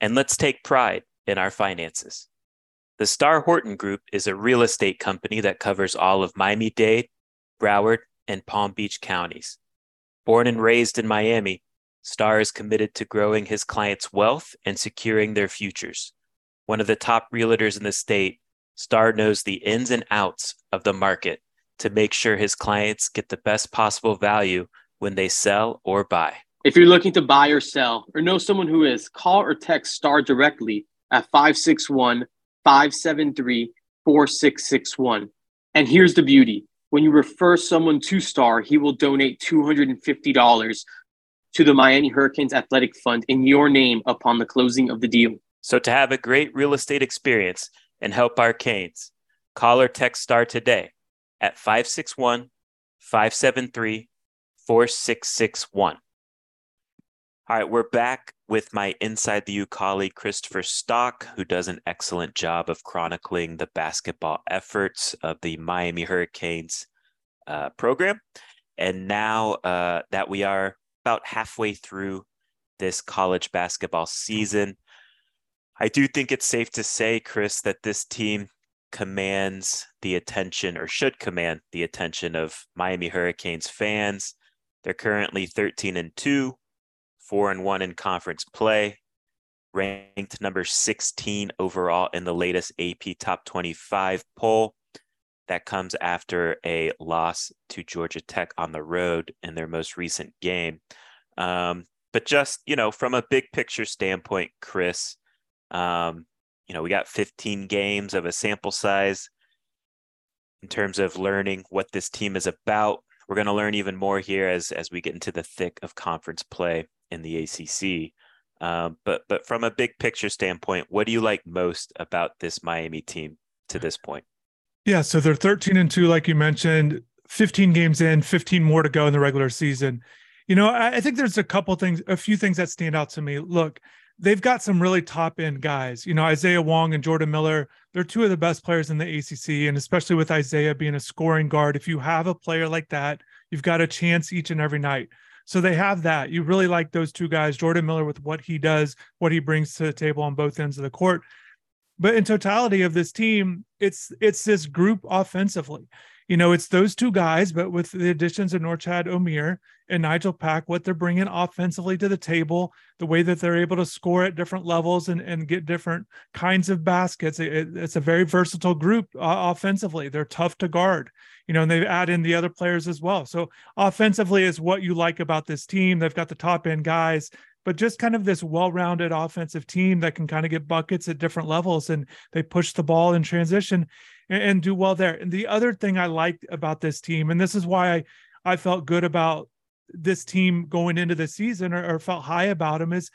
And let's take pride in our finances. The Star Horton Group is a real estate company that covers all of Miami Dade, Broward, and Palm Beach counties. Born and raised in Miami, Star is committed to growing his clients' wealth and securing their futures. One of the top realtors in the state, Star knows the ins and outs of the market to make sure his clients get the best possible value when they sell or buy. If you're looking to buy or sell or know someone who is, call or text STAR directly at 561 573 4661. And here's the beauty when you refer someone to STAR, he will donate $250 to the Miami Hurricanes Athletic Fund in your name upon the closing of the deal. So to have a great real estate experience and help our Canes, call or text STAR today at 561 573 4661. All right, we're back with my Inside the U colleague, Christopher Stock, who does an excellent job of chronicling the basketball efforts of the Miami Hurricanes uh, program. And now uh, that we are about halfway through this college basketball season, I do think it's safe to say, Chris, that this team commands the attention or should command the attention of Miami Hurricanes fans. They're currently 13 and 2, 4 and 1 in conference play, ranked number 16 overall in the latest AP Top 25 poll. That comes after a loss to Georgia Tech on the road in their most recent game. Um, but just, you know, from a big picture standpoint, Chris, um, you know, we got 15 games of a sample size in terms of learning what this team is about. we're going to learn even more here as as we get into the thick of conference play in the ACC. Um, but but from a big picture standpoint, what do you like most about this Miami team to this point? Yeah, so they're 13 and 2 like you mentioned, 15 games in, 15 more to go in the regular season. You know, I, I think there's a couple things, a few things that stand out to me. Look, they've got some really top end guys. You know, Isaiah Wong and Jordan Miller, they're two of the best players in the ACC. And especially with Isaiah being a scoring guard, if you have a player like that, you've got a chance each and every night. So they have that. You really like those two guys, Jordan Miller with what he does, what he brings to the table on both ends of the court. But in totality of this team, it's it's this group offensively you know, it's those two guys, but with the additions of Norchad Omier and Nigel Pack, what they're bringing offensively to the table, the way that they're able to score at different levels and, and get different kinds of baskets. It, it's a very versatile group uh, offensively. They're tough to guard, you know, and they add in the other players as well. So offensively is what you like about this team. They've got the top end guys but just kind of this well-rounded offensive team that can kind of get buckets at different levels and they push the ball in transition and, and do well there. And the other thing I liked about this team, and this is why I, I felt good about this team going into the season or, or felt high about them, is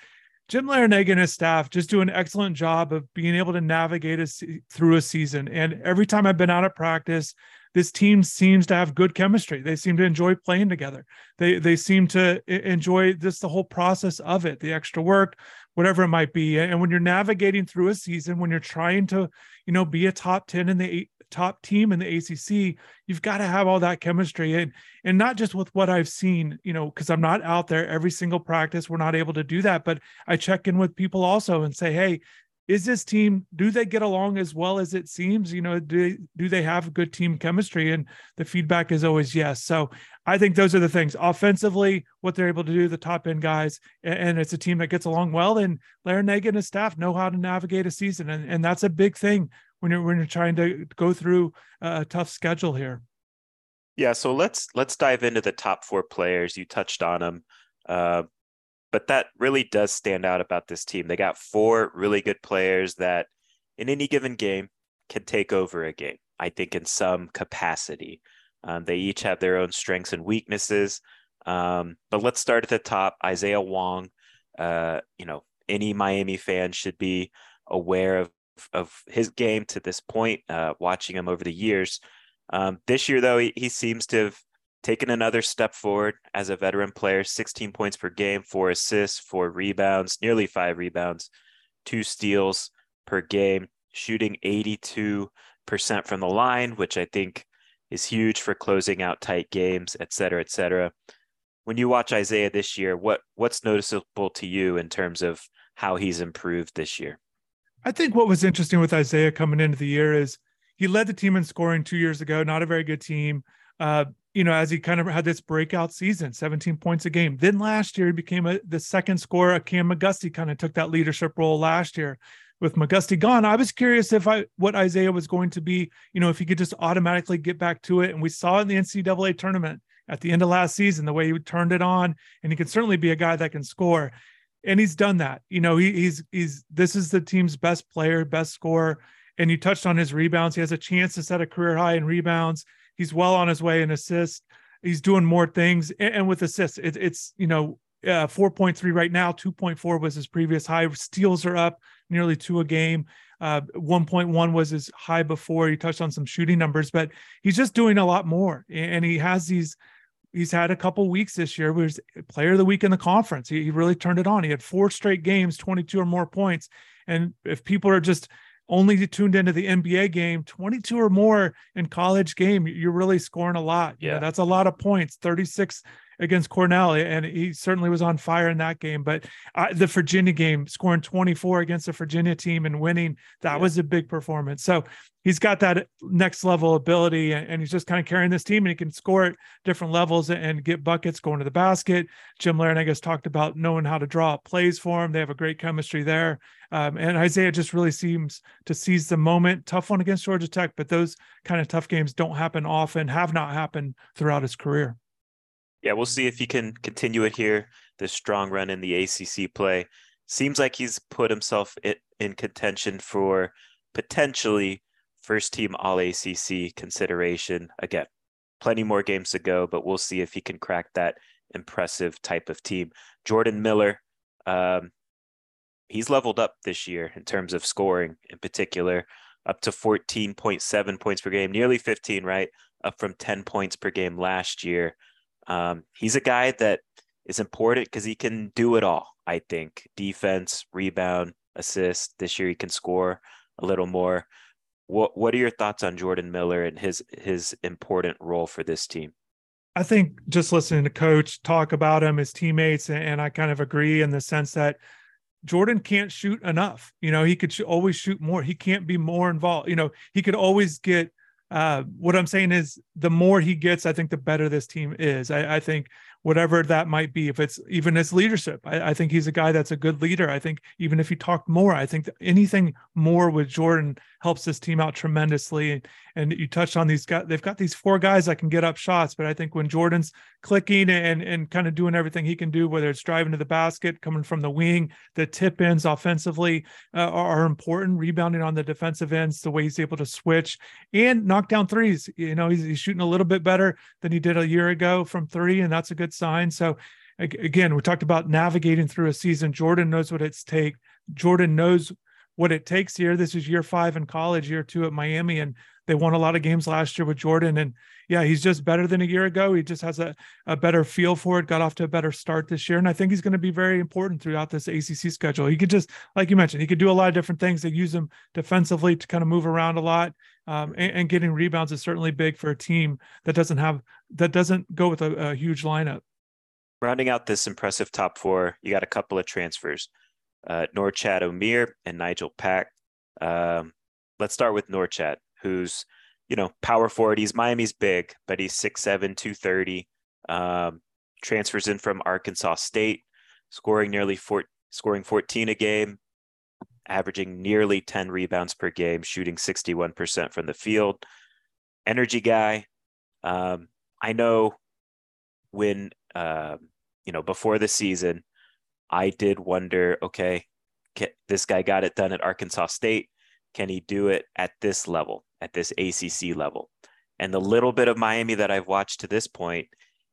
Jim Larrañaga and his staff just do an excellent job of being able to navigate us through a season. And every time I've been out of practice, this team seems to have good chemistry. They seem to enjoy playing together. They they seem to enjoy just the whole process of it, the extra work, whatever it might be. And when you're navigating through a season, when you're trying to, you know, be a top 10 in the top team in the ACC, you've got to have all that chemistry and and not just with what I've seen, you know, because I'm not out there every single practice. We're not able to do that, but I check in with people also and say, hey, is this team do they get along as well as it seems? You know do do they have good team chemistry? And the feedback is always yes. So i think those are the things. Offensively what they're able to do the top end guys and, it's a team that gets along well. And Larrañaga and his staff know how to navigate a season. And, and that's a big thing when you're when you're trying to go through a tough schedule here. Yeah so let's let's dive into the top four players. You touched on them uh, but that really does stand out about this team. They got four really good players that in any given game can take over a game, I think, in some capacity. Um, they each have their own strengths and weaknesses. Um, but let's start at the top. Isaiah Wong, uh, you know, any Miami fan should be aware of, of his game to this point, uh, watching him over the years. Um, this year, though, he, he seems to have taken another step forward as a veteran player 16 points per game, four assists, four rebounds, nearly five rebounds, two steals per game, shooting 82% from the line, which I think is huge for closing out tight games, et cetera, et cetera. When you watch Isaiah this year, what what's noticeable to you in terms of how he's improved this year? I think what was interesting with Isaiah coming into the year is he led the team in scoring two years ago, not a very good team. Uh, you know, as he kind of had this breakout season, 17 points a game. Then last year, he became a, the second scorer. Kam McGusty kind of took that leadership role last year. With McGusty gone, I was curious if I what Isaiah was going to be, you know, if he could just automatically get back to it. And we saw in the NCAA tournament at the end of last season the way he turned it on, and he can certainly be a guy that can score. And he's done that. You know, he, he's he's this is the team's best player, best scorer. And you touched on his rebounds. He has a chance to set a career high in rebounds he's well on his way in assists. He's doing more things, and, and with assists, it, it's you know uh, 4.3 right now. 2.4 was his previous high. Steals are up nearly two a game. Uh, 1.1 was his high before. He touched on some shooting numbers, but he's just doing a lot more, and he has these. He's had a couple weeks this year. Was player of the week in the conference. He, he really turned it on. He had four straight games, 22 or more points. And if people are just only tuned into the NBA game, 22 or more in college game, you're really scoring a lot. Yeah. You know, that's a lot of points, 36 against Cornell. And he certainly was on fire in that game. But uh, the Virginia game, scoring 24 against the Virginia team and winning, that yeah. was a big performance. So he's got that next level ability and, he's just kind of carrying this team and he can score at different levels and get buckets going to the basket. Jim Larrañaga talked about knowing how to draw up plays for him. They have a great chemistry there. Um, and Isaiah just really seems to seize the moment. Tough one against Georgia Tech, but those kind of tough games don't happen often, have not happened throughout his career. Yeah, we'll see if he can continue it here. This strong run in the ACC play seems like he's put himself in contention for potentially first team All ACC consideration. Again, plenty more games to go, but we'll see if he can crack that impressive type of team. Jordan Miller, um, he's leveled up this year in terms of scoring in particular, up to 14.7 points per game, nearly 15, right? Up from 10 points per game last year. Um, he's a guy that is important because he can do it all, I think. Defense, rebound, assist. This year he can score a little more. What what are your thoughts on Jordan Miller and his his important role for this team? I think just listening to coach talk about him, his teammates, and I kind of agree in the sense that Jordan can't shoot enough. You know, he could sh- always shoot more. He can't be more involved. You know, he could always get. Uh, what I'm saying is, the more he gets, I think the better this team is. I, I think whatever that might be. If it's even his leadership, I, I, think he's a guy that's a good leader. I think even if he talked more, I think anything more with Jordan helps this team out tremendously. And, and you touched on these guys; they've got these four guys that can get up shots. But I think when Jordan's clicking and and kind of doing everything he can do, whether it's driving to the basket, coming from the wing, the tip ins offensively uh, are, are important. Rebounding on the defensive ends, the way he's able to switch and knock down threes. You know, he's, he's shooting a little bit better than he did a year ago from three, and that's a good sign. So again, we talked about navigating through a season. Jordan knows what it's take. Jordan knows what it takes here. This is year five in college, year two at Miami, and they won a lot of games last year with Jordan. And yeah, he's just better than a year ago. He just has a, a better feel for it, got off to a better start this year. And I think he's going to be very important throughout this ACC schedule. He could just, like you mentioned, he could do a lot of different things. They use him defensively to kind of move around a lot. Um, and, and, getting rebounds is certainly big for a team that doesn't have, that doesn't go with a, a huge lineup. Rounding out this impressive top four, you got a couple of transfers uh, Norchad Omier and Nigel Pack. Um, let's start with Norchad, who's, you know, power forward. He's Miami's big, but he's 6'7, 230. Um, transfers in from Arkansas State, scoring nearly four, scoring 14 a game, averaging nearly 10 rebounds per game, shooting 61% from the field. Energy guy. Um, I know when, uh, you know, before the season, I did wonder, okay, can, this guy got it done at Arkansas State. Can he do it at this level, at this ACC level? And the little bit of Miami that I've watched to this point,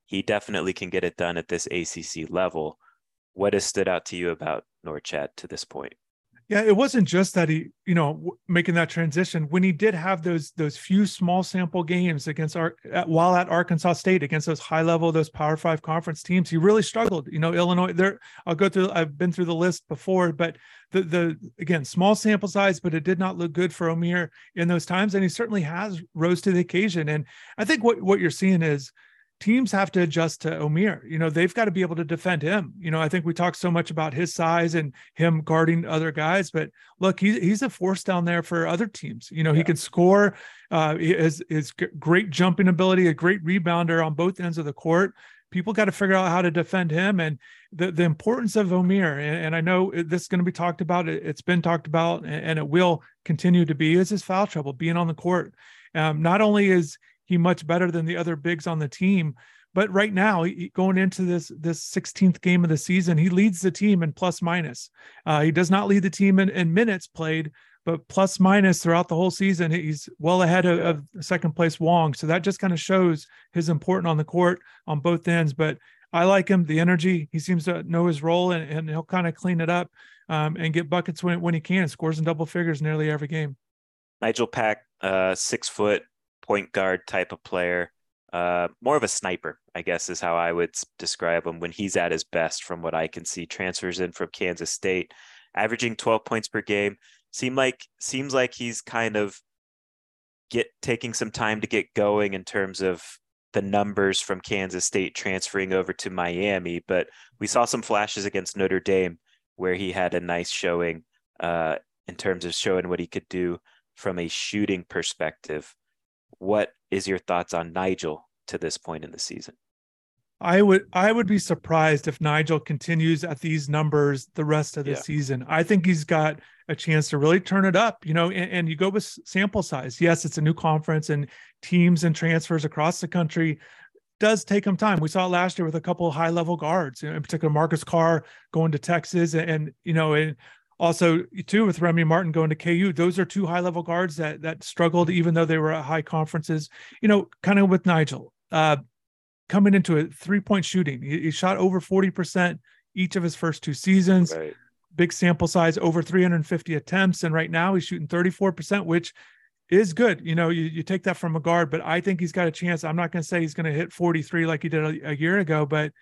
he definitely can get it done at this ACC level. What has stood out to you about Norchad to this point? Yeah, it wasn't just that he, you know, making that transition. When he did have those those few small sample games against our uh, while at Arkansas State against those high level, those Power Five conference teams, he really struggled. You know, Illinois. There, I'll go through. I've been through the list before, but the the again small sample size, but it did not look good for Omier in those times, and he certainly has rose to the occasion. And I think what what you're seeing is teams have to adjust to Omier. You know, they've got to be able to defend him. You know, I think we talk so much about his size and him guarding other guys, but look, he's he's a force down there for other teams. You know, yeah. he can score. Uh, his his great jumping ability, a great rebounder on both ends of the court. People got to figure out how to defend him and the, the importance of Omier. And, and I know this is going to be talked about. It, has been talked about, and, and, it will continue to be. Is his foul trouble being on the court? Um, not only is he much better than the other bigs on the team. But right now, going into this this 16th game of the season, he leads the team in plus minus. Uh, he does not lead the team in, in, minutes played, but plus minus throughout the whole season. He's well ahead of, of second place Wong. So that just kind of shows his importance on the court on both ends. But I like him, the energy. He seems to know his role and, and he'll kind of clean it up um, and get buckets when, when he can. Scores in double figures nearly every game. Nigel Pack, uh, six foot, point guard type of player. Uh, more of a sniper, I guess, is how I would describe him when he's at his best, from what I can see. Transfers in from Kansas State, averaging 12 points per game. Seem like seems like he's kind of get taking some time to get going in terms of the numbers from Kansas State transferring over to Miami. But we saw some flashes against Notre Dame where he had a nice showing uh, in terms of showing what he could do from a shooting perspective. What is your thoughts on Nigel to this point in the season? I would I would be surprised if Nigel continues at these numbers the rest of the yeah. season. I think he's got a chance to really turn it up, you know, and, and, you go with sample size. Yes, it's a new conference and teams and transfers across the country does take him time. We saw it last year with a couple of high level guards, in particular Marcus Carr going to Texas and, and you know, and also too with Remy Martin going to KU, those are two high level guards that that struggled even though they were at high conferences. You know, kind of with Nigel, uh, coming into a three point shooting. He, he, shot over 40% each of his first two seasons. Right. Big sample size, over 350 attempts. And right now he's shooting 34%, which is good. You know, you, you take that from a guard, but I think he's got a chance. I'm not going to say he's going to hit 43 like he did a, a, year ago, but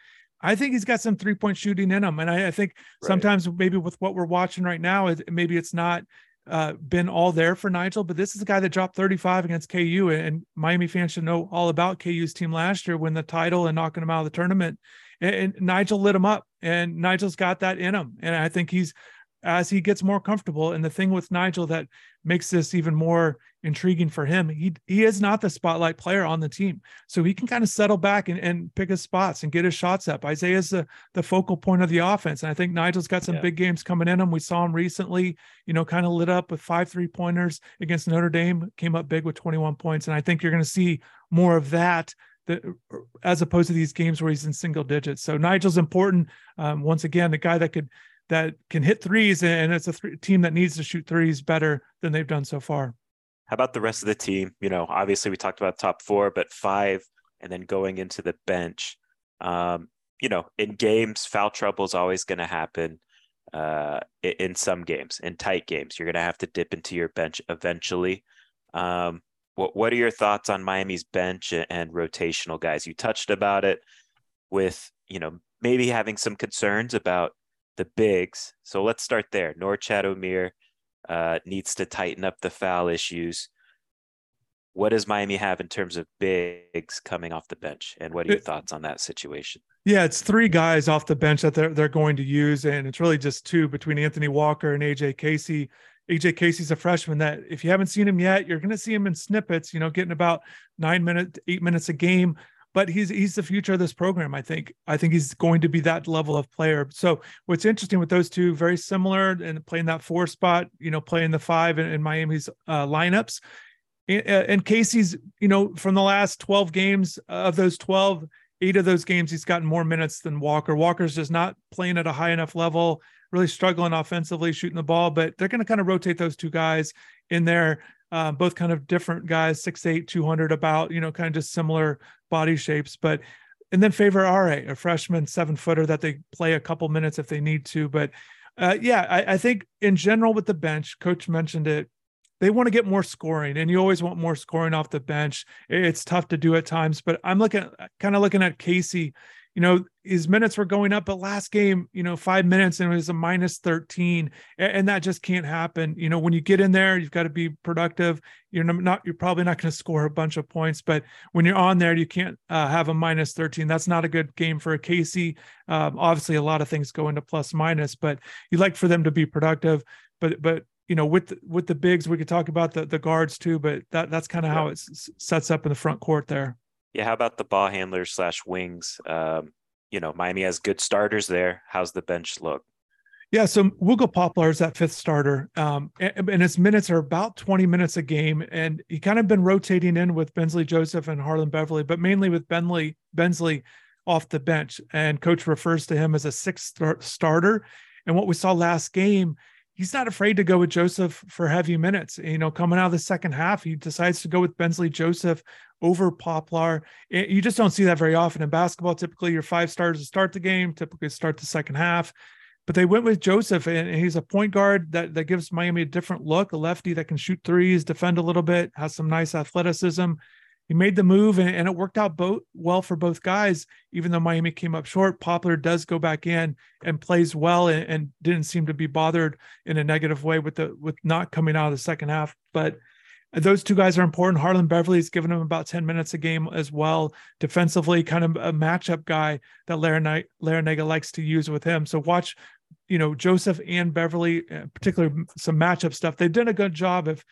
I think he's got some three point shooting in him. And I, I think right. sometimes maybe with what we're watching right now, it, maybe it's not uh, been all there for Nigel, but this is a guy that dropped 35 against KU, and Miami fans should know all about KU's team last year, win the title and knocking him out of the tournament. And, and Nigel lit him up, and Nigel's got that in him, and I think he's as he gets more comfortable. And the thing with Nigel that makes this even more intriguing for him, he he is not the spotlight player on the team. So he can kind of settle back and, and pick his spots and get his shots up. Isaiah's the, the focal point of the offense. And I think Nigel's got some yeah. big games coming in him. We saw him recently, you know, kind of lit up with five three pointers against Notre Dame, came up big with 21 points. And I think you're going to see more of that that as opposed to these games where he's in single digits. So Nigel's important. Um, once again, the guy that could that can hit threes, and it's a th- team that needs to shoot threes better than they've done so far. How about the rest of the team? You know, obviously we talked about top four, but five, and then going into the bench. Um, you know, in games, foul trouble is always going to happen. Uh, in some games, in tight games, you're going to have to dip into your bench eventually. Um, what What are your thoughts on Miami's bench and rotational guys? You touched about it with you know maybe having some concerns about the bigs. So let's start there. Norchad Omier uh, needs to tighten up the foul issues. What does Miami have in terms of bigs coming off the bench? And what are your it, thoughts on that situation? Yeah, it's three guys off the bench that they're they're going to use, and it's really just two between Anthony Walker and AJ Casey. AJ Casey's a freshman that if you haven't seen him yet, you're going to see him in snippets, you know, getting about nine minutes, eight minutes a game but he's he's the future of this program. I think I think he's going to be that level of player. So what's interesting with those two, very similar and playing that four spot, you know, playing the five in, in Miami's uh, lineups. And, and Casey's, you know, from the last 12 games of those 12, eight of those games, he's gotten more minutes than Walker. Walker's just not playing at a high enough level, really struggling offensively, shooting the ball, but they're going to kind of rotate those two guys in there uh, both kind of different guys, 6'8, 200 about, you know, kind of just similar body shapes. But, and then Favour Aire, a freshman seven footer that they play a couple minutes if they need to. But uh, yeah, I, I think in general with the bench, coach mentioned it, they want to get more scoring and you always want more scoring off the bench. It's tough to do at times, but I'm looking kind of looking at Casey you know, his minutes were going up, but last game, you know, five minutes and it was a minus 13. And that just can't happen. You know, when you get in there, you've got to be productive. You're not, you're probably not going to score a bunch of points, but when you're on there, you can't uh, have a minus 13. That's not a good game for a Casey. Um, obviously, a lot of things go into plus minus, but you'd like for them to be productive. But, but, you know, with with the bigs, we could talk about the the guards too, but that that's kind of yeah. how it sets up in the front court there. Yeah, how about the ball handlers slash wings? Um, you know, Miami has good starters there. How's the bench look? Yeah, so Wooga Poplar is that fifth starter, um, and, and, his minutes are about 20 minutes a game, and he kind of been rotating in with Bensley Joseph and Harlond Beverly, but mainly with Benley Bensley off the bench. And coach refers to him as a sixth starter. And what we saw last game, he's not afraid to go with Joseph for heavy minutes. You know, coming out of the second half, he decides to go with Bensley Joseph over Poplar. You just don't see that very often in basketball. Typically, your five stars to start the game, typically start the second half. But they went with Joseph, and he's a point guard that, that gives Miami a different look, a lefty that can shoot threes, defend a little bit, has some nice athleticism. He made the move, and, and it worked out both well for both guys. Even though Miami came up short, Poplar does go back in and plays well, and, and didn't seem to be bothered in a negative way with the with not coming out of the second half. But those two guys are important. Harlond Beverly's given him about 10 minutes a game as well. Defensively, kind of a matchup guy that Larrañaga likes to use with him. So watch, you know, Joseph and Beverly, uh, particularly some matchup stuff. They've done a good job of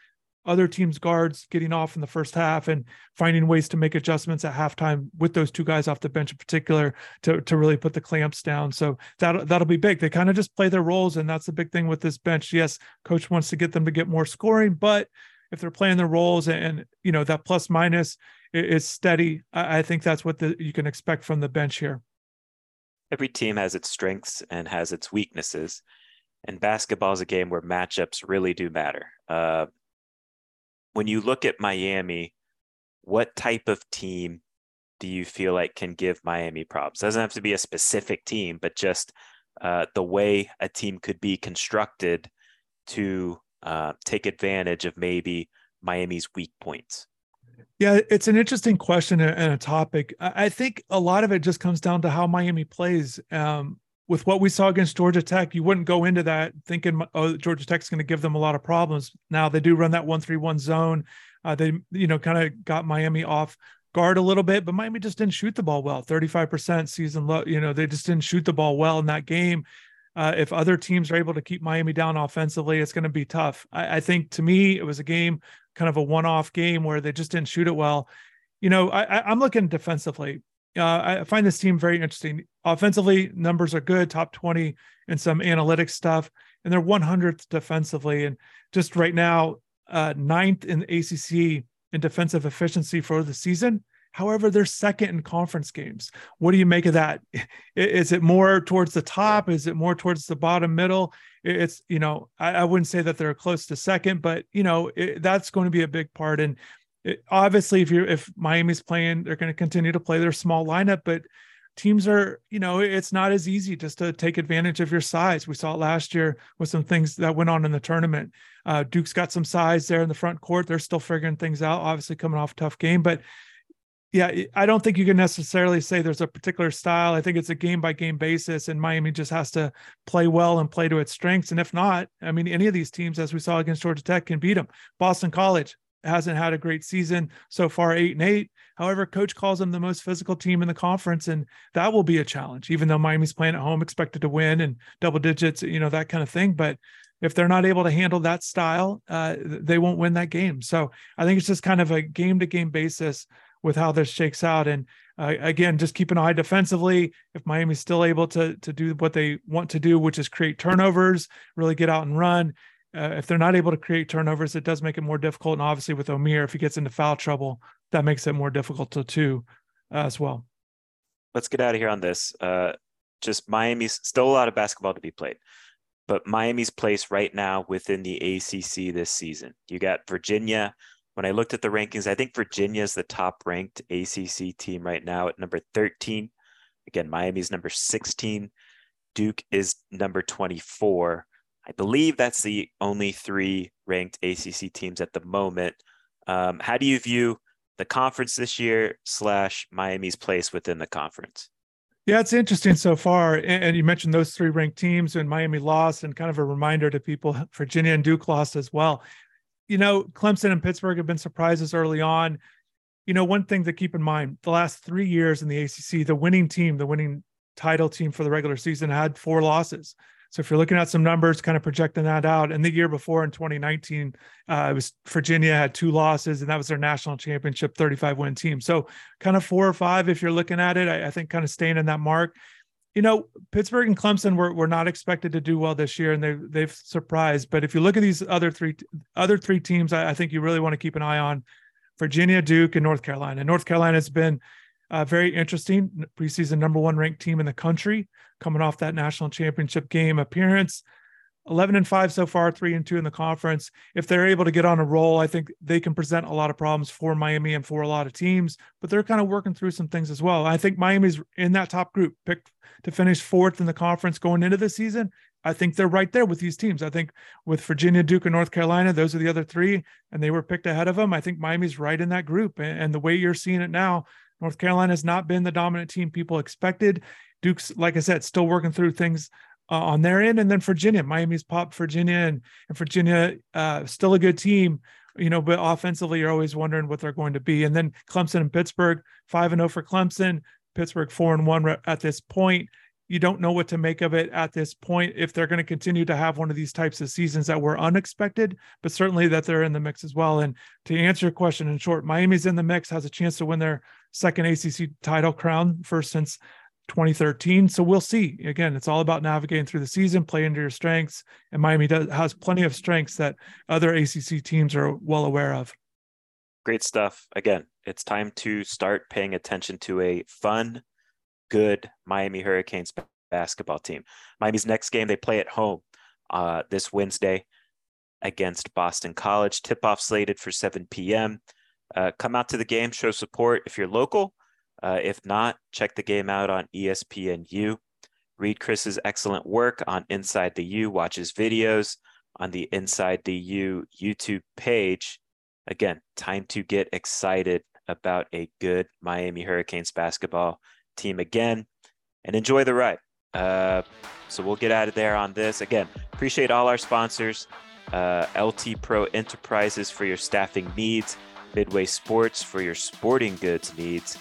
other teams' guards getting off in the first half and finding ways to make adjustments at halftime with those two guys off the bench in particular to, to really put the clamps down. So that that'll be big. They kind of just play their roles, and that's the big thing with this bench. Yes, coach wants to get them to get more scoring, but if they're playing their roles and, you know that plus minus is steady, I, think that's what the, you can expect from the bench here. Every team has its strengths and has its weaknesses, and basketball is a game where matchups really do matter. Uh, when you look at Miami, what type of team do you feel like can give Miami problems? Doesn't have to be a specific team, but just uh, the way a team could be constructed to uh, take advantage of maybe Miami's weak points. Yeah, it's an interesting question and a topic. I think a lot of it just comes down to how Miami plays. Um, with what we saw against Georgia Tech, you wouldn't go into that thinking, oh, Georgia Tech's going to give them a lot of problems. Now they do run that one-three-one zone. Uh, they, you know, kind of got Miami off guard a little bit, but Miami just didn't shoot the ball well. 35% season low, you know, they just didn't shoot the ball well in that game. Uh, if other teams are able to keep Miami down offensively, it's going to be tough. I, I, think to me, it was a game, kind of a one-off game where they just didn't shoot it well. You know, I, am looking defensively. Uh, I find this team very interesting. Offensively, numbers are good, top 20 in some analytics stuff, and they're 100th defensively. And just right now, uh, ninth in the ACC in defensive efficiency for the season. However, they're second in conference games. What do you make of that? Is it more towards the top? Is it more towards the bottom middle? It's, you know, I, I wouldn't say that they're close to second, but, you know, it, that's going to be a big part. And it, obviously, if you're, if Miami's playing, they're going to continue to play their small lineup, but teams are, you know, it's not as easy just to take advantage of your size. We saw it last year with some things that went on in the tournament. Uh, Duke's got some size there in the front court. They're still figuring things out, obviously coming off a tough game, but yeah, I don't think you can necessarily say there's a particular style. I think it's a game by game basis, and Miami just has to play well and play to its strengths. And if not, I mean, any of these teams, as we saw against Georgia Tech, can beat them. Boston College hasn't had a great season so far, eight and eight. However, coach calls them the most physical team in the conference, and that will be a challenge, even though Miami's playing at home, expected to win and double digits, you know, that kind of thing. But if they're not able to handle that style, uh, they won't win that game. So I think it's just kind of a game to game basis with how this shakes out. And uh, again, just keep an eye defensively. If Miami's still able to to do what they want to do, which is create turnovers, really get out and run. Uh, if they're not able to create turnovers, it does make it more difficult. And obviously, with Omier, if he gets into foul trouble, that makes it more difficult to too, uh, as well. Let's get out of here on this. Uh, just Miami's still a lot of basketball to be played, but Miami's place right now within the ACC this season. You got Virginia when I looked at the rankings, I think Virginia is the top ranked ACC team right now at number 13. Again, Miami's number 16. Duke is number 24. I believe that's the only three ranked ACC teams at the moment. Um, how do you view the conference this year slash Miami's place within the conference? Yeah, it's interesting so far. And you mentioned those three ranked teams, and Miami lost, and kind of a reminder to people Virginia and Duke lost as well you know, Clemson and Pittsburgh have been surprises early on. You know, one thing to keep in mind the last three years in the ACC, the winning team, the winning title team for the regular season had four losses. So if you're looking at some numbers, kind of projecting that out, and the year before in 2019, uh, it was Virginia had two losses, and that was their national championship 35 win team. So kind of four or five, if you're looking at it, I, I think kind of staying in that mark you know, Pittsburgh and Clemson were, were not expected to do well this year, and they they've surprised. But if you look at these other three other three teams, I, I think you really want to keep an eye on Virginia, Duke, and North Carolina. North Carolina has been uh, very interesting preseason number one ranked team in the country, coming off that national championship game appearance. 11 and 5 so far, 3 and 2 in the conference. If they're able to get on a roll, I think they can present a lot of problems for Miami and for a lot of teams, but they're kind of working through some things as well. I think Miami's in that top group, picked to finish fourth in the conference going into the season. I think they're right there with these teams. I think with Virginia, Duke, and North Carolina, those are the other three, and they were picked ahead of them. I think Miami's right in that group. And, and the way you're seeing it now, North Carolina has not been the dominant team people expected. Duke's, like I said, still working through things uh, on their end, and then Virginia, Miami's popped Virginia, and, and Virginia uh, still a good team, you know, but offensively you're always wondering what they're going to be. And then Clemson and Pittsburgh, five and zero oh for Clemson, Pittsburgh four and one at this point. You don't know what to make of it at this point if they're going to continue to have one of these types of seasons that were unexpected, but certainly that they're in the mix as well. And to answer your question in short, Miami's in the mix, has a chance to win their second ACC title crown, first since 2013. So we'll see. Again, it's all about navigating through the season, play into your strengths, and Miami does, has plenty of strengths that other ACC teams are well aware of. Great stuff. Again, it's time to start paying attention to a fun, good Miami Hurricanes basketball team. Miami's next game they play at home uh, this Wednesday against Boston College. Tip off slated for 7 p.m. Uh, come out to the game, show support if you're local Uh, if not, check the game out on ESPNU. Read Chris's excellent work on Inside the U. Watch his videos on the Inside the U YouTube page. Again, time to get excited about a good Miami Hurricanes basketball team again and enjoy the ride. Uh, so we'll get out of there on this. Again, appreciate all our sponsors uh, LT Pro Enterprises for your staffing needs, Midway Sports for your sporting goods needs,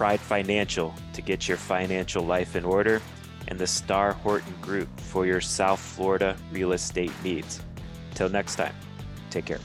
Pride Financial to get your financial life in order, and the Star Horton Group for your South Florida real estate needs. Until next time, take care.